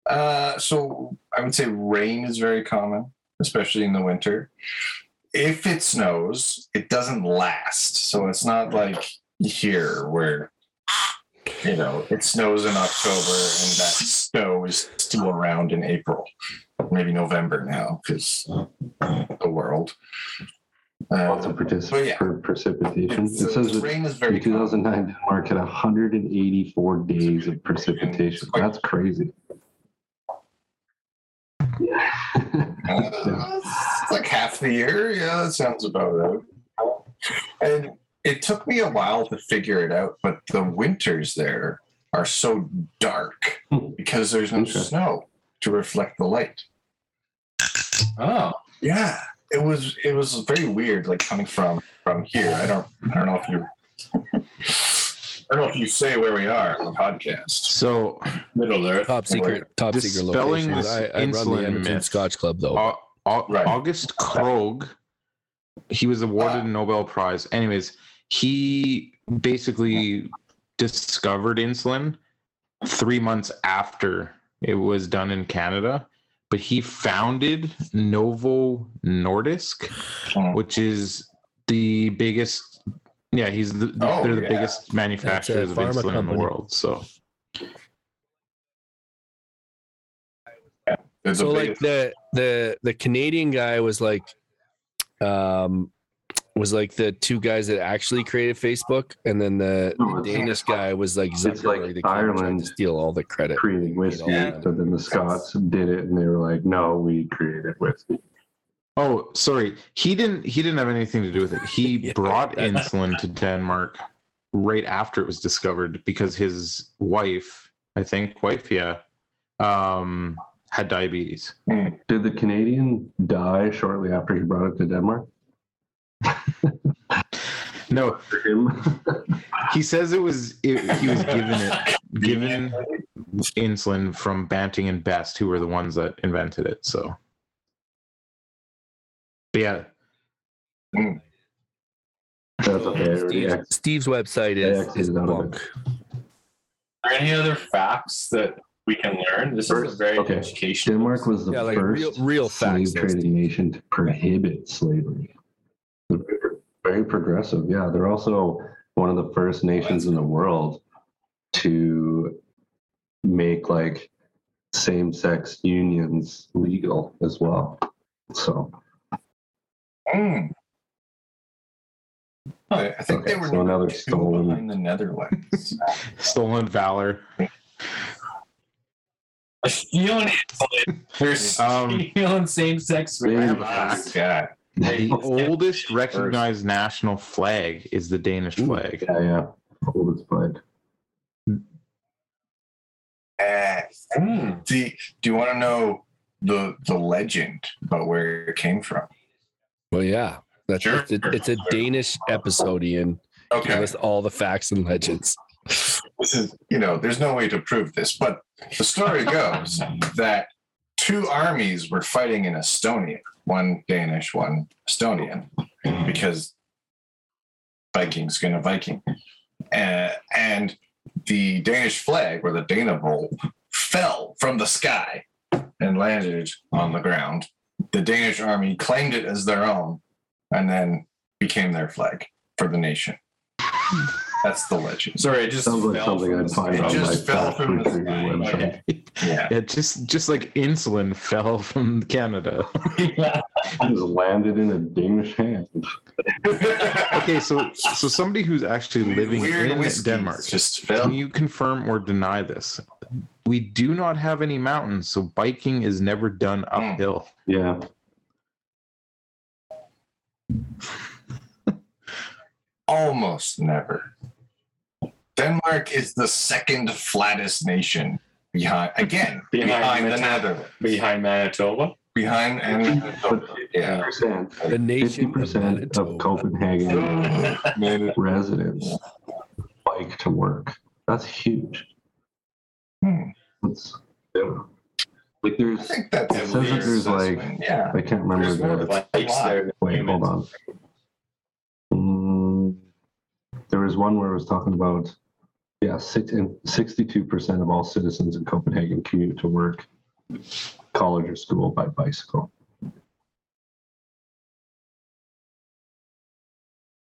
Uh, so I would say rain is very common, especially in the winter. If it snows, it doesn't last. So it's not like here where you know it snows in October and that snow is still around in April, maybe November now because the world. Lots Uh, of particip- yeah. per precipitation. it's- It says rain is in very common. 2009, Denmark had 184 days of precipitation. That's crazy. Yeah. Uh, it's like half the year. Yeah, that sounds about right. And it took me a while to figure it out, but the winters there are so dark because there's no Interesting. snow to reflect the light. Oh, Yeah, it was it was very weird, like coming from from here. I don't I don't know if you I don't know if you say where we are on the podcast. So, Middle Earth. top secret top secret location. I, I run the insulin Edmonton myth. Scotch Club though. Au- Au- Right. August Krogh, he was awarded Ah. a Nobel Prize. Anyways, he basically discovered insulin three months after it was done in Canada. But he founded Novo Nordisk, Hmm. which is the biggest. Yeah, he's the, Oh, they're the yeah. biggest manufacturers of pharma insulin in the world. So There's so like the the the Canadian guy was like um was like the two guys that actually created Facebook and then the, No, the it's- Danish guy was like It's like Zuckerberg that came and tried Ireland to steal all the credit. creating whiskey, Yeah. but then the Scots did it and they were like, no, we created whiskey. Oh, sorry. He didn't. He didn't have anything to do with it. He Yeah. brought insulin to Denmark right after it was discovered because his wife, I think, wife, yeah, um, had diabetes. Did the Canadian die shortly after he brought it to Denmark? No, he says it was. It, he was given it, given insulin from Banting and Best, who were the ones that invented it. So, but yeah, mm. That's okay. Steve, Steve's website is, exited is out of bunk. Are there any other facts that we can learn? This is a very okay. educational. Denmark was the Yeah, like first real real facts. slave trading nation to prohibit slavery. They're very- Very progressive. Yeah, they're also one of the first nations in the world to make like same-sex unions legal as well. So Mm. I, I think Okay, they were so number another two stolen- behind the Netherlands. Stolen valor. Feeling it. There's Um, feeling same-sex. I have a. God. The oldest recognized national flag is the Danish flag. Yeah, yeah. Oldest flag. Uh, Mm. do, do you want to know the the legend about where it came from? Well, yeah. That's Sure. it's, a, it's a Danish episode, Ian. Give Okay, us all the facts and legends. this is you know, there's no way to prove this, but the story goes that two armies were fighting in Estonia, one Danish, one Estonian, because Vikings gonna Viking, uh, and the Danish flag or the Dannebrog fell from the sky and landed on the ground. The Danish army claimed it as their own, and then became their flag for the nation. That's the legend. Sorry, it just Sounds like fell something from I'd the find It on sky. my just fell fast from the trivia sky. website. Yeah. Yeah, just just like insulin fell from Canada. Yeah. Just landed in a Danish hand. Okay, so so somebody who's actually living Weird in whiskeys Denmark, just can fell. you confirm or deny this? We do not have any mountains, so biking is never done hmm. uphill. Yeah. Almost never. Denmark is the second flattest nation behind again Behind behind, the Netherlands. Behind Manitoba. Behind and yeah. Percent. The nation Fifty of percent Manitoba. of Copenhagen residents bike to work. That's huge. Hmm. That's yeah. like I think that's It says that there's, like, yeah. I can't remember There's more the there. wait, hold on. Mm, there was one where it was talking about yeah, six and sixty-two percent of all citizens in Copenhagen commute to work, college or school by bicycle.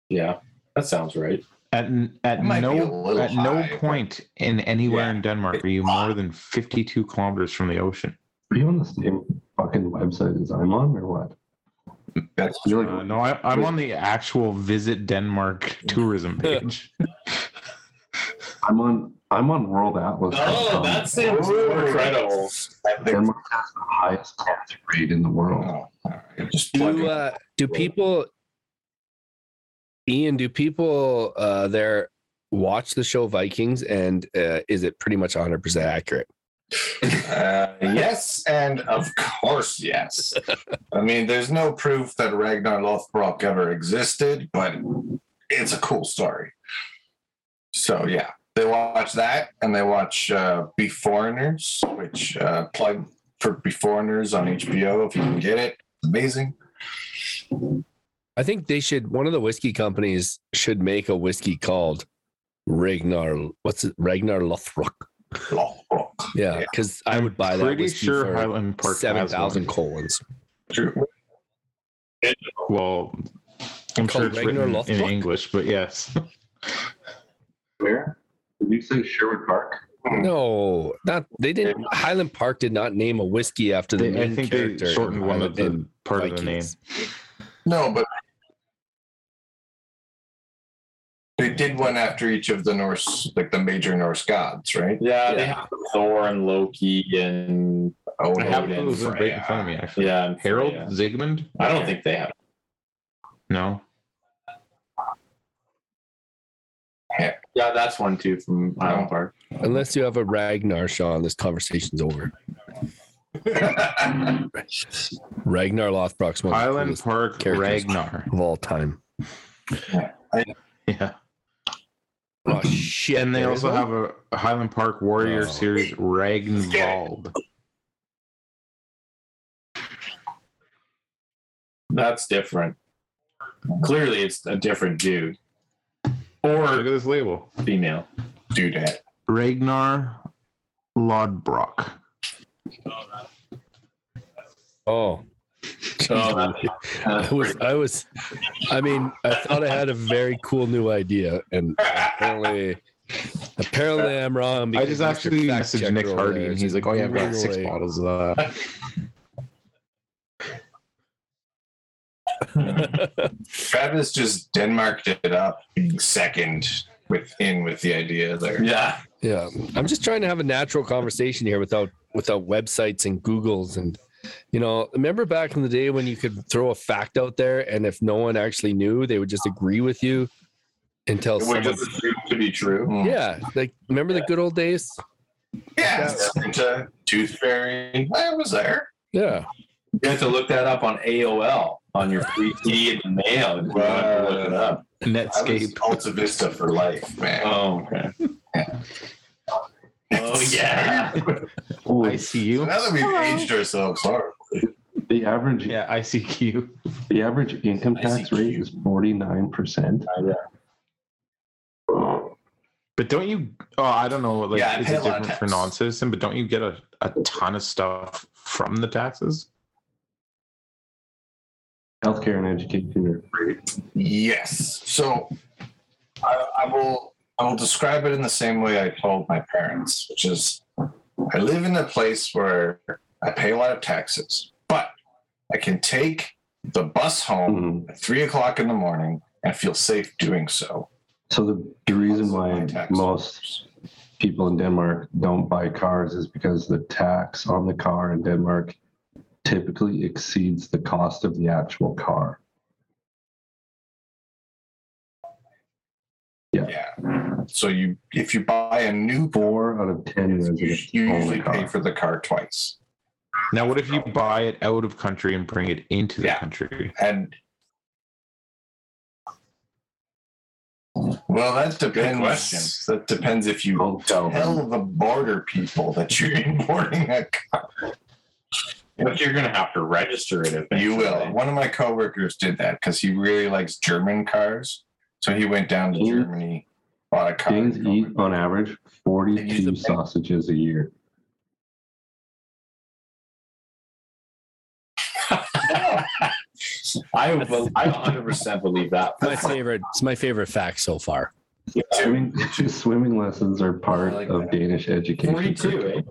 Yeah, that sounds right. At n- at It might be a no little at no high, but- point in anywhere Yeah. in Denmark are you more than fifty two kilometers from the ocean. Are you on the same fucking website as I'm on, or what? That's You're Uh, no, I, I'm on the actual Visit Denmark tourism page. I'm on I'm on World Atlas. Oh, that sounds more credible. Denmark has the highest cancer rate in the world. Oh, all right. Just Do uh, do people, Ian? Do people uh, there watch the show Vikings, and uh, is it pretty much 100 percent accurate? Uh, yes, and of course, yes. I mean, there's no proof that Ragnar Lothbrok ever existed, but it's a cool story. So yeah, they watch that, and they watch uh, Be Foreigners, which uh, plug for Be Foreigners on HBO if you can get it. Amazing. I think they should. One of the whiskey companies should make a whiskey called Ragnar. What's it? Ragnar Lothbrok. Lothbrok. Yeah, Yeah. because I would buy that Pretty whiskey sure for Highland Park seven has thousand one. colons. True. Well, I'm sure it's Ragnar written in English, but yes. Where? Did you say Sherwood Park? No, not they didn't. Highland Park did not name a whiskey after the They- I main think they shortened one of the in part of the name. No, but they did one after each of the Norse, like the major Norse gods, right? Yeah, they have Thor and Loki and Oh, I have Odin, those right in front of me, actually. yeah, Harold Freya. Zygmunt? I don't think they have. No. Yeah, that's one too from Highland Park. Unless you have a Ragnar, Sean, this conversation's over. Ragnar Lothbrok's one of the Highland Park. Ragnar. of all time. Yeah. Oh shit! And they there is also have a, a Highland Park Warrior Oh. series Ragnvald. That's different. Clearly, it's a different dude Look at this label. female. do that. Ragnar Lodbrok. Oh, So I was, I was, I mean, I thought I had a very cool new idea, and apparently, apparently I'm wrong. I just actually Fact messaged Checker Nick Hardy and he's like, Oh, yeah, I've got six bottles of that. Travis just Denmarked it up, being second within with the idea there. Yeah. Yeah, I'm just trying to have a natural conversation here without without websites and Googles and you know, remember back in the day when you could throw a fact out there and if no one actually knew, they would just agree with you until It would someone just assume to be true. Mm. Yeah, like remember the good old days? Yeah. Santa, Tooth Fairy. I was there. Yeah. You have to look that up on AOL on your free CD in the mail. if you want to look it up. I was Netscape. Alta Vista for life, man. Oh, okay. Oh, yeah. Oh, ICU. Now that we've aged ourselves horribly. the average Yeah, ICQ. the average income tax rate is forty nine percent. Oh, but don't you? Oh, I don't know. Like, Yeah, I is pay it a lot of different for tax. non-citizen? But don't you get a, a ton of stuff from the taxes? Healthcare and education are free. Yes. So I, I will I will describe it in the same way I told my parents, which is I live in a place where I pay a lot of taxes, but I can take the bus home Mhm. at three o'clock in the morning and feel safe doing so. So the, the reason why most people in Denmark don't buy cars is because the tax on the car in Denmark typically exceeds the cost of the actual car. Yeah. So you if you buy a new car, Four out of ten you residents you usually pay for the car twice. Now, what if you buy it out of country and bring it into the Yeah. country? And well, that depends. That depends if you Don't tell tell the border people that you're importing a car. But you're going to have to register it eventually. You will. One of my coworkers did that because he really likes German cars. So he went down to Danes- Germany, bought a car. Danes eat on average forty-two the- sausages a year. I, will- I 100% believe that. My favorite it's my favorite fact so far. Swimming, swimming lessons are part like of that. Danish education. 42, eh?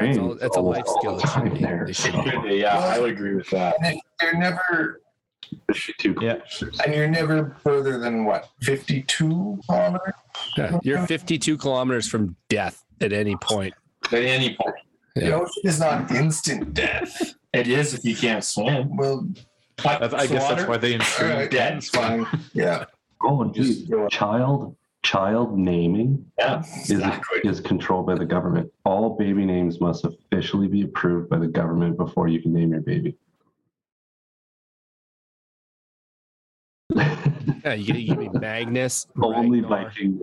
It rains. That's, all, that's a life skill. the That should time be, there. they should be. Yeah, I would agree with that. They're never, Too Yeah. and you're never further than what, 52 kilometers? Yeah, You're 52 kilometers from death at any point. At any point. The Yeah. ocean is not instant death. It is if you can't swim. Well, That's, I guess that's why they all intrude. right, dead. that's fine. Yeah. Oh, geez. Child child naming Yeah. is, Exactly. is controlled by the government. All baby names must officially be approved by the government before you can name your baby. Yeah, you get, you give me Magnus. only Viking.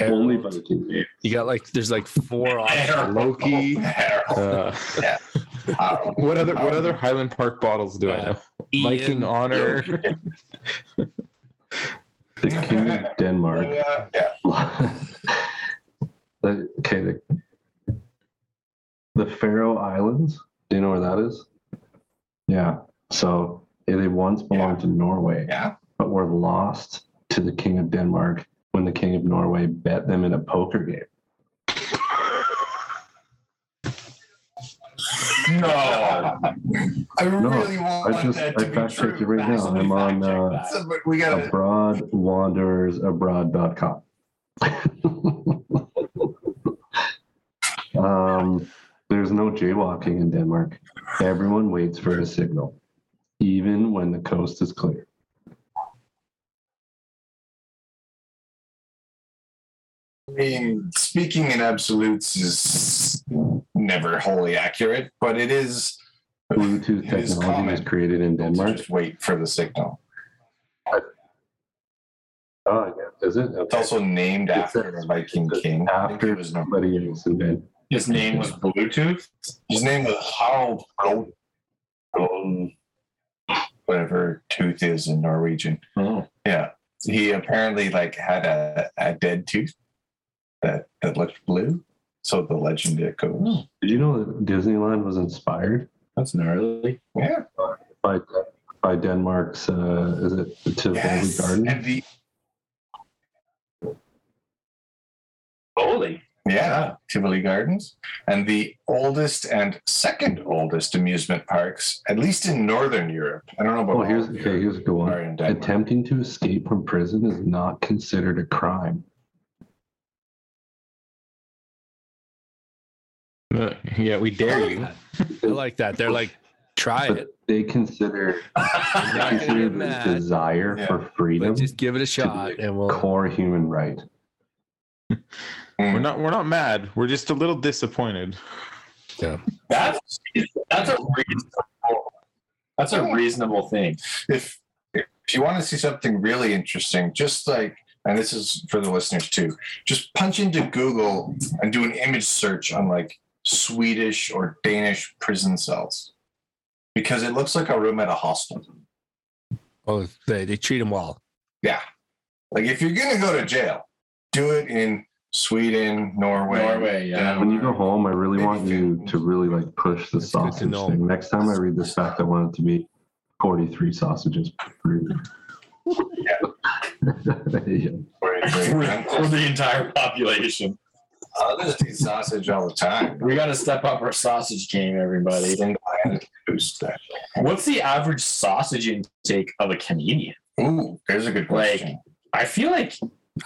Only Viking. You got like there's like four options. Loki. Harold. Uh, Harold. what other what other Highland Park bottles do I Uh, know? Viking Honor. The King of Denmark. Uh, yeah, yeah. The- okay, the, the Faroe Islands. Do you know where that is? Yeah. So they once belonged to Norway, Yeah. but were lost to the King of Denmark when the King of Norway bet them in a poker game. No. I really want I just that I to be fact checked it true. right now. I'm on uh, So, but we gotta abroadwandersabroad.com. um, there's no jaywalking in Denmark. Everyone waits for a signal, even when the coast is clear. I mean, speaking in absolutes is never wholly accurate, but it is Bluetooth It is technology was created in Denmark. just wait for the signal. Oh, yeah. Is it? It's also named It after a Viking king. After it was somebody else invented. His name was Bluetooth. His name was Harald Blod- whatever tooth is in Norwegian. Oh. Yeah. He apparently like had a, a dead tooth that, that looked blue. So the legend it goes. Did you know that Disneyland was inspired That's gnarly. Yeah. by by Denmark's? Uh, is it Tivoli Yes. Garden? And the Holy. Yeah, Tivoli Gardens. And the oldest and second oldest amusement parks, at least in Northern Europe. I don't know about Oh, here's okay. Here's a good one. Attempting to escape from prison is not considered a crime. Yeah, we dare you. I like that. They're like, try But it. they consider, they consider this mad. desire Yeah. for freedom But just give it a shot, and we'll. core human right. We're not we're not mad. We're just a little disappointed. Yeah, That's that's a reasonable. That's a reasonable thing. if if you want to see something really interesting, just like and this is for the listeners too, just punch into Google and do an image search on like Swedish or Danish prison cells. Because it looks like a room at a hostel. Oh, they, they treat them well. Yeah. Like if you're gonna go to jail, do it in Sweden, Norway. Norway, yeah. When you go home, I really Maybe want you to really like push the That's sausage thing. Next time I read this fact, I want it to be 43 sausages per food. yeah. Wait, For, wait. for the entire population. I'll just eat sausage all the time. We got to step up our sausage game, everybody. Single-handed boost. What's the average sausage intake of a Canadian? Ooh, there's a good question. I feel like,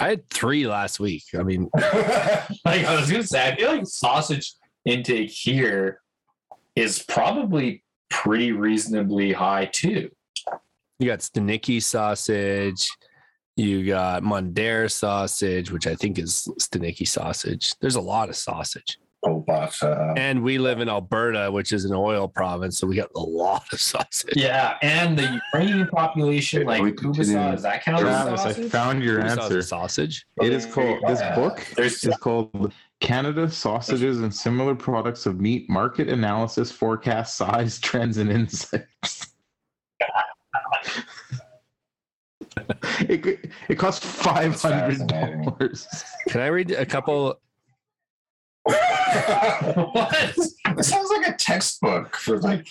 I had three last week. I mean, like I was gonna say, I feel like sausage intake here is probably pretty reasonably high too. you got Stawnichy sausage. You got Mundare sausage, which I think is Stawnichy sausage. There's a lot of sausage. oh, but uh, And we live in Alberta, which is an oil province, so we got a lot of sausage. Yeah, and the Ukrainian population, like We continue. Kubasa, is that count as Travis, I found your Who answer. Sausage. It is called this book There's- is called Canada Sausages and Similar Products of Meat Market Analysis Forecast Size Trends and Insights. it, it cost five hundred dollars. Can I read a couple? what? it sounds like a textbook for like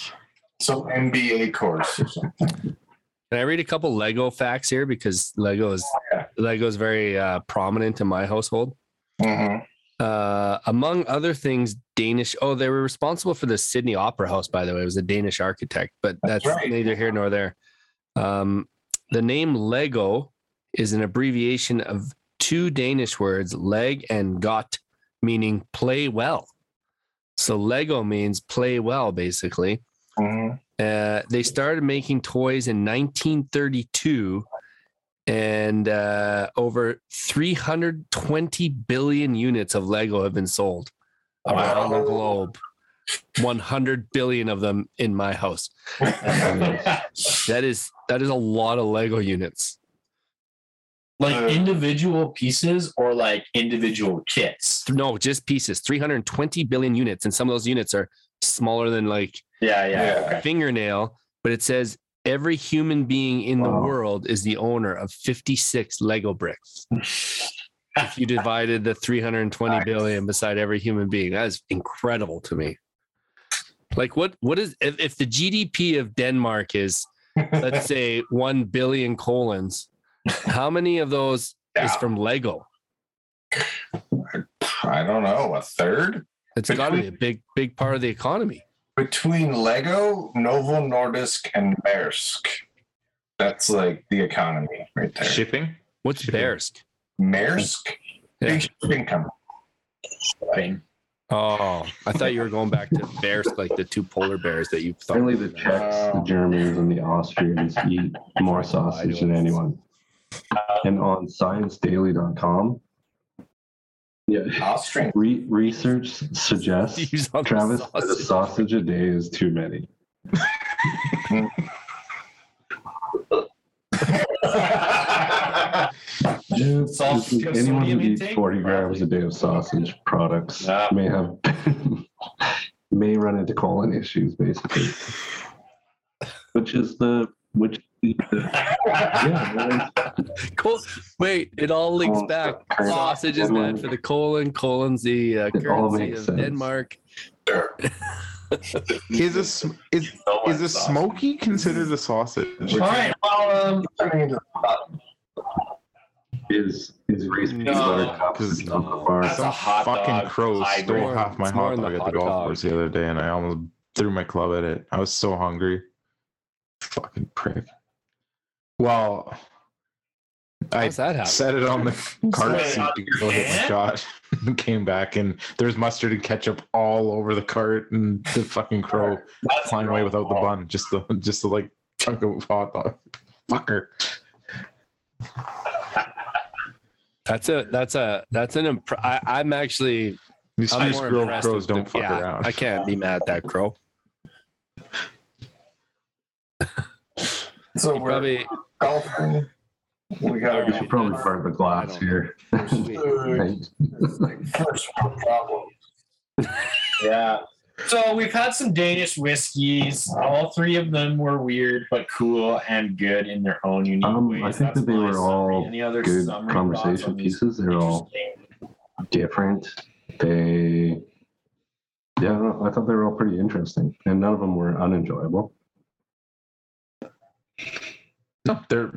some MBA course or something. Can I read a couple Lego facts here because Lego is Yeah. Lego is very uh, prominent in my household. Mhm. Uh, among other things, Danish. Oh, they were responsible for the Sydney Opera House, by the way. It was a Danish architect, but That's that's, right. neither here nor there. Um, the name Lego is an abbreviation of two Danish words, leg and godt, meaning play well. So Lego means play well, basically. Mhm. Uh, they started making toys in 1932, and uh, over 320 billion units of Lego have been sold around the globe. 100 billion of them in my house. That is that is a lot of Lego units. like Uh, individual pieces or like individual kits? No, just pieces. 320 billion units, and some of those units are smaller than like Yeah, yeah. Yeah. Okay. fingernail. But it says every human being in the world is the owner of 56 Lego bricks. if you divided the 320 billion beside every human being, that is incredible to me. Like what what is if, if the GDP of Denmark is let's say 1 billion colons, how many of those is from Lego? I don't know, a third It's got to be a big big part of the economy. between Lego, Novo Nordisk, and Maersk. That's like the economy right there. Shipping? What's Shipping. Bearsk? Maersk, Yeah. big shipping company. Thing. Oh, I thought you were going back to bears, like the two polar bears that you thought. Apparently, the Czechs, oh. the Germans, and the Austrians eat more sausage than anyone. Uh, and on ScienceDaily.com, yeah, Austrian. re- research suggests Use the Travis that a sausage. sausage a day is too many. Salt- This is- anyone who eats 40 grams a day of sausage products Yeah. may have may run into colon issues, basically. Which is the which yeah, Col- Wait, it all links Colon's back. the. Sausage is bad for the colon. Colon's the uh, It currency of sense. Denmark. Is a sm- is So is a sausage. smoky considered a sausage? All right. Well, um, Turning into is is His Reese peanut No, butter cups because on the bar. That's a Some hot fucking dog crow hybrid. stole half my It's more hot in the dog at the hot golf dog. course the other day, and I almost threw my club at it. I was so hungry. Fucking prick. Well, I How's that happen? set it on the cart Wait, seat to go hit my hand? shot. Came back and there's mustard and ketchup all over the cart, and the fucking crow That's flying away without the wrong. bun, just the just the like chunk of hot dog. Fucker. That's a that's a that's an imp- I, I'm actually These I'm Spruce more Grove impressed crows with don't fuck yeah, around. I can't be mad at that crow. So we're probably golfing. We got We should probably part the glass here. first world problem. Yeah. So we've had some Danish whiskeys. All three of them were weird but cool and good in their own unique Um, ways. I think That's that they were summary. all Any other good conversation pieces. They're all different. They, yeah, I don't know. I thought they were all pretty interesting, and none of them were unenjoyable. No, they're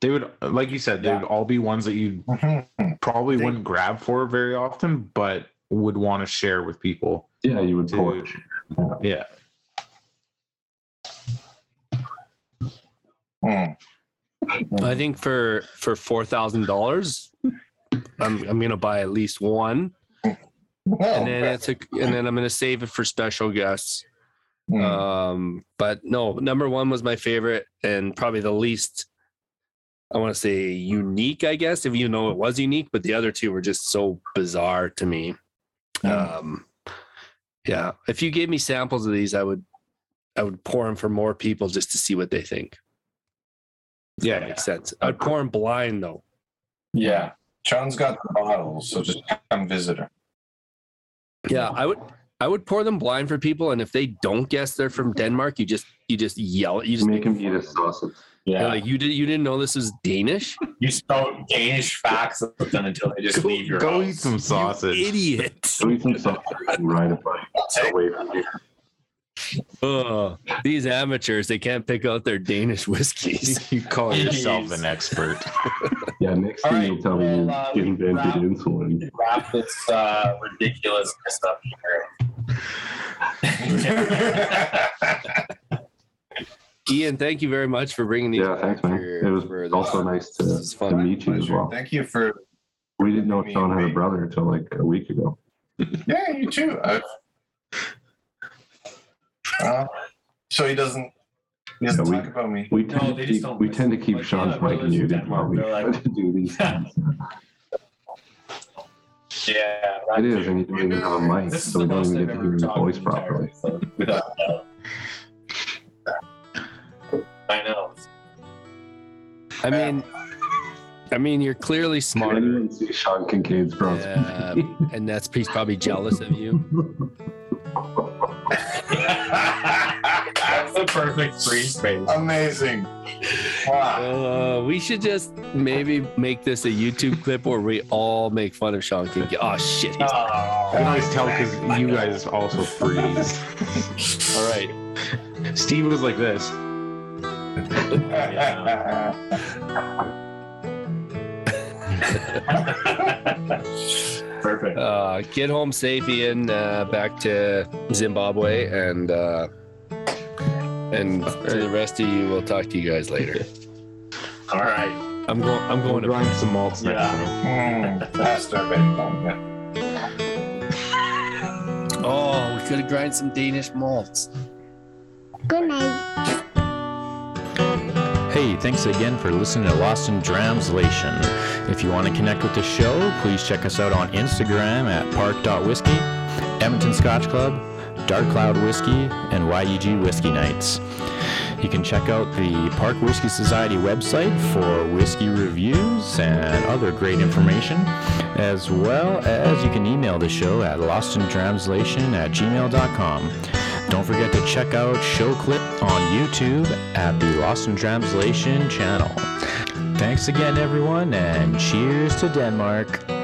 they would like you said, they Yeah. would all be ones that you probably They- wouldn't grab for very often, but would want to share with people. Yeah, you would pour. Dude. Yeah. Hmm. I think for for four thousand dollars, I'm I'm gonna buy at least one, Oh, and then it's a and then I'm gonna save it for special guests. hmm. Um, but no, number one was my favorite and probably the least. I want to say unique, I guess, if you know it was unique, but the other two were just so bizarre to me. Um, yeah, if you gave me samples of these, I would, I would pour them for more people just to see what they think. If Yeah, that makes sense. I'd pour them blind though. Yeah. Sean's got the bottles, so just come visit her. Yeah, I would, I would pour them blind for people, and if they don't guess they're from Denmark, you just, you just yell, you just Make them eat a sausage. You're Yeah. like you did, you didn't know this was Danish. you spout Danish facts with them until they just Go, leave your go house. eat some sausage. Idiot. Go eat some sausage and ride a bike away from here. Oh, these amateurs, they can't pick out their Danish whiskeys. You call yourself an expert. Yeah, next All thing right, you'll tell me well, uh, you we invented wrap- insulin. Wrap this uh, ridiculousness up here. Ian, thank you very much for bringing these. Yeah, thanks, man. for- It was for also nice to, to meet you as well. Thank you for. We didn't know Sean had a brother until like a week ago. Yeah, you too. I've, uh, so he doesn't. He doesn't Yeah, we- talk about me. We No, tend they to just keep, don't we tend to keep Like, Sean's yeah, mic muted while we Denmark, try like- to do these things. Yeah, It is, and you don't even have a mic, so we don't even get to hear your voice in the entire properly. episode, without a doubt. I know. I mean, I mean, you're clearly Can smarter, anyone see Sean Kincaid's bros? uh, and that's he's probably jealous of you. That's the perfect free space. Amazing. Wow. Uh, we should just maybe make this a YouTube clip where we all make fun of Sean Kincaid. Oh shit! He's, Oh, I can always tell because you guys also freeze. all right. Steve was like this. Perfect. Uh, get home safe, Ian. Uh, back to Zimbabwe, and uh, and to the rest of you, we'll talk to you guys later. All right. I'm going. I'm We'll going to. grind some malts next Yeah. time. Mm, past. Yeah. Oh, we could have grind some Danish malts. Good night. Hey, thanks again for listening to Lost in Translation. If you want to connect with the show, please check us out on Instagram at park.whiskey, Edmonton Scotch Club, Dark Cloud Whiskey, and YEG Whiskey Nights. You can check out the Park Whiskey Society website for whiskey reviews and other great information, as well as you can email the show at lostintranslation at gmail.com. Don't forget to check out Show Clip on YouTube at the Lost in Translation channel. Thanks again, everyone, and cheers to Denmark.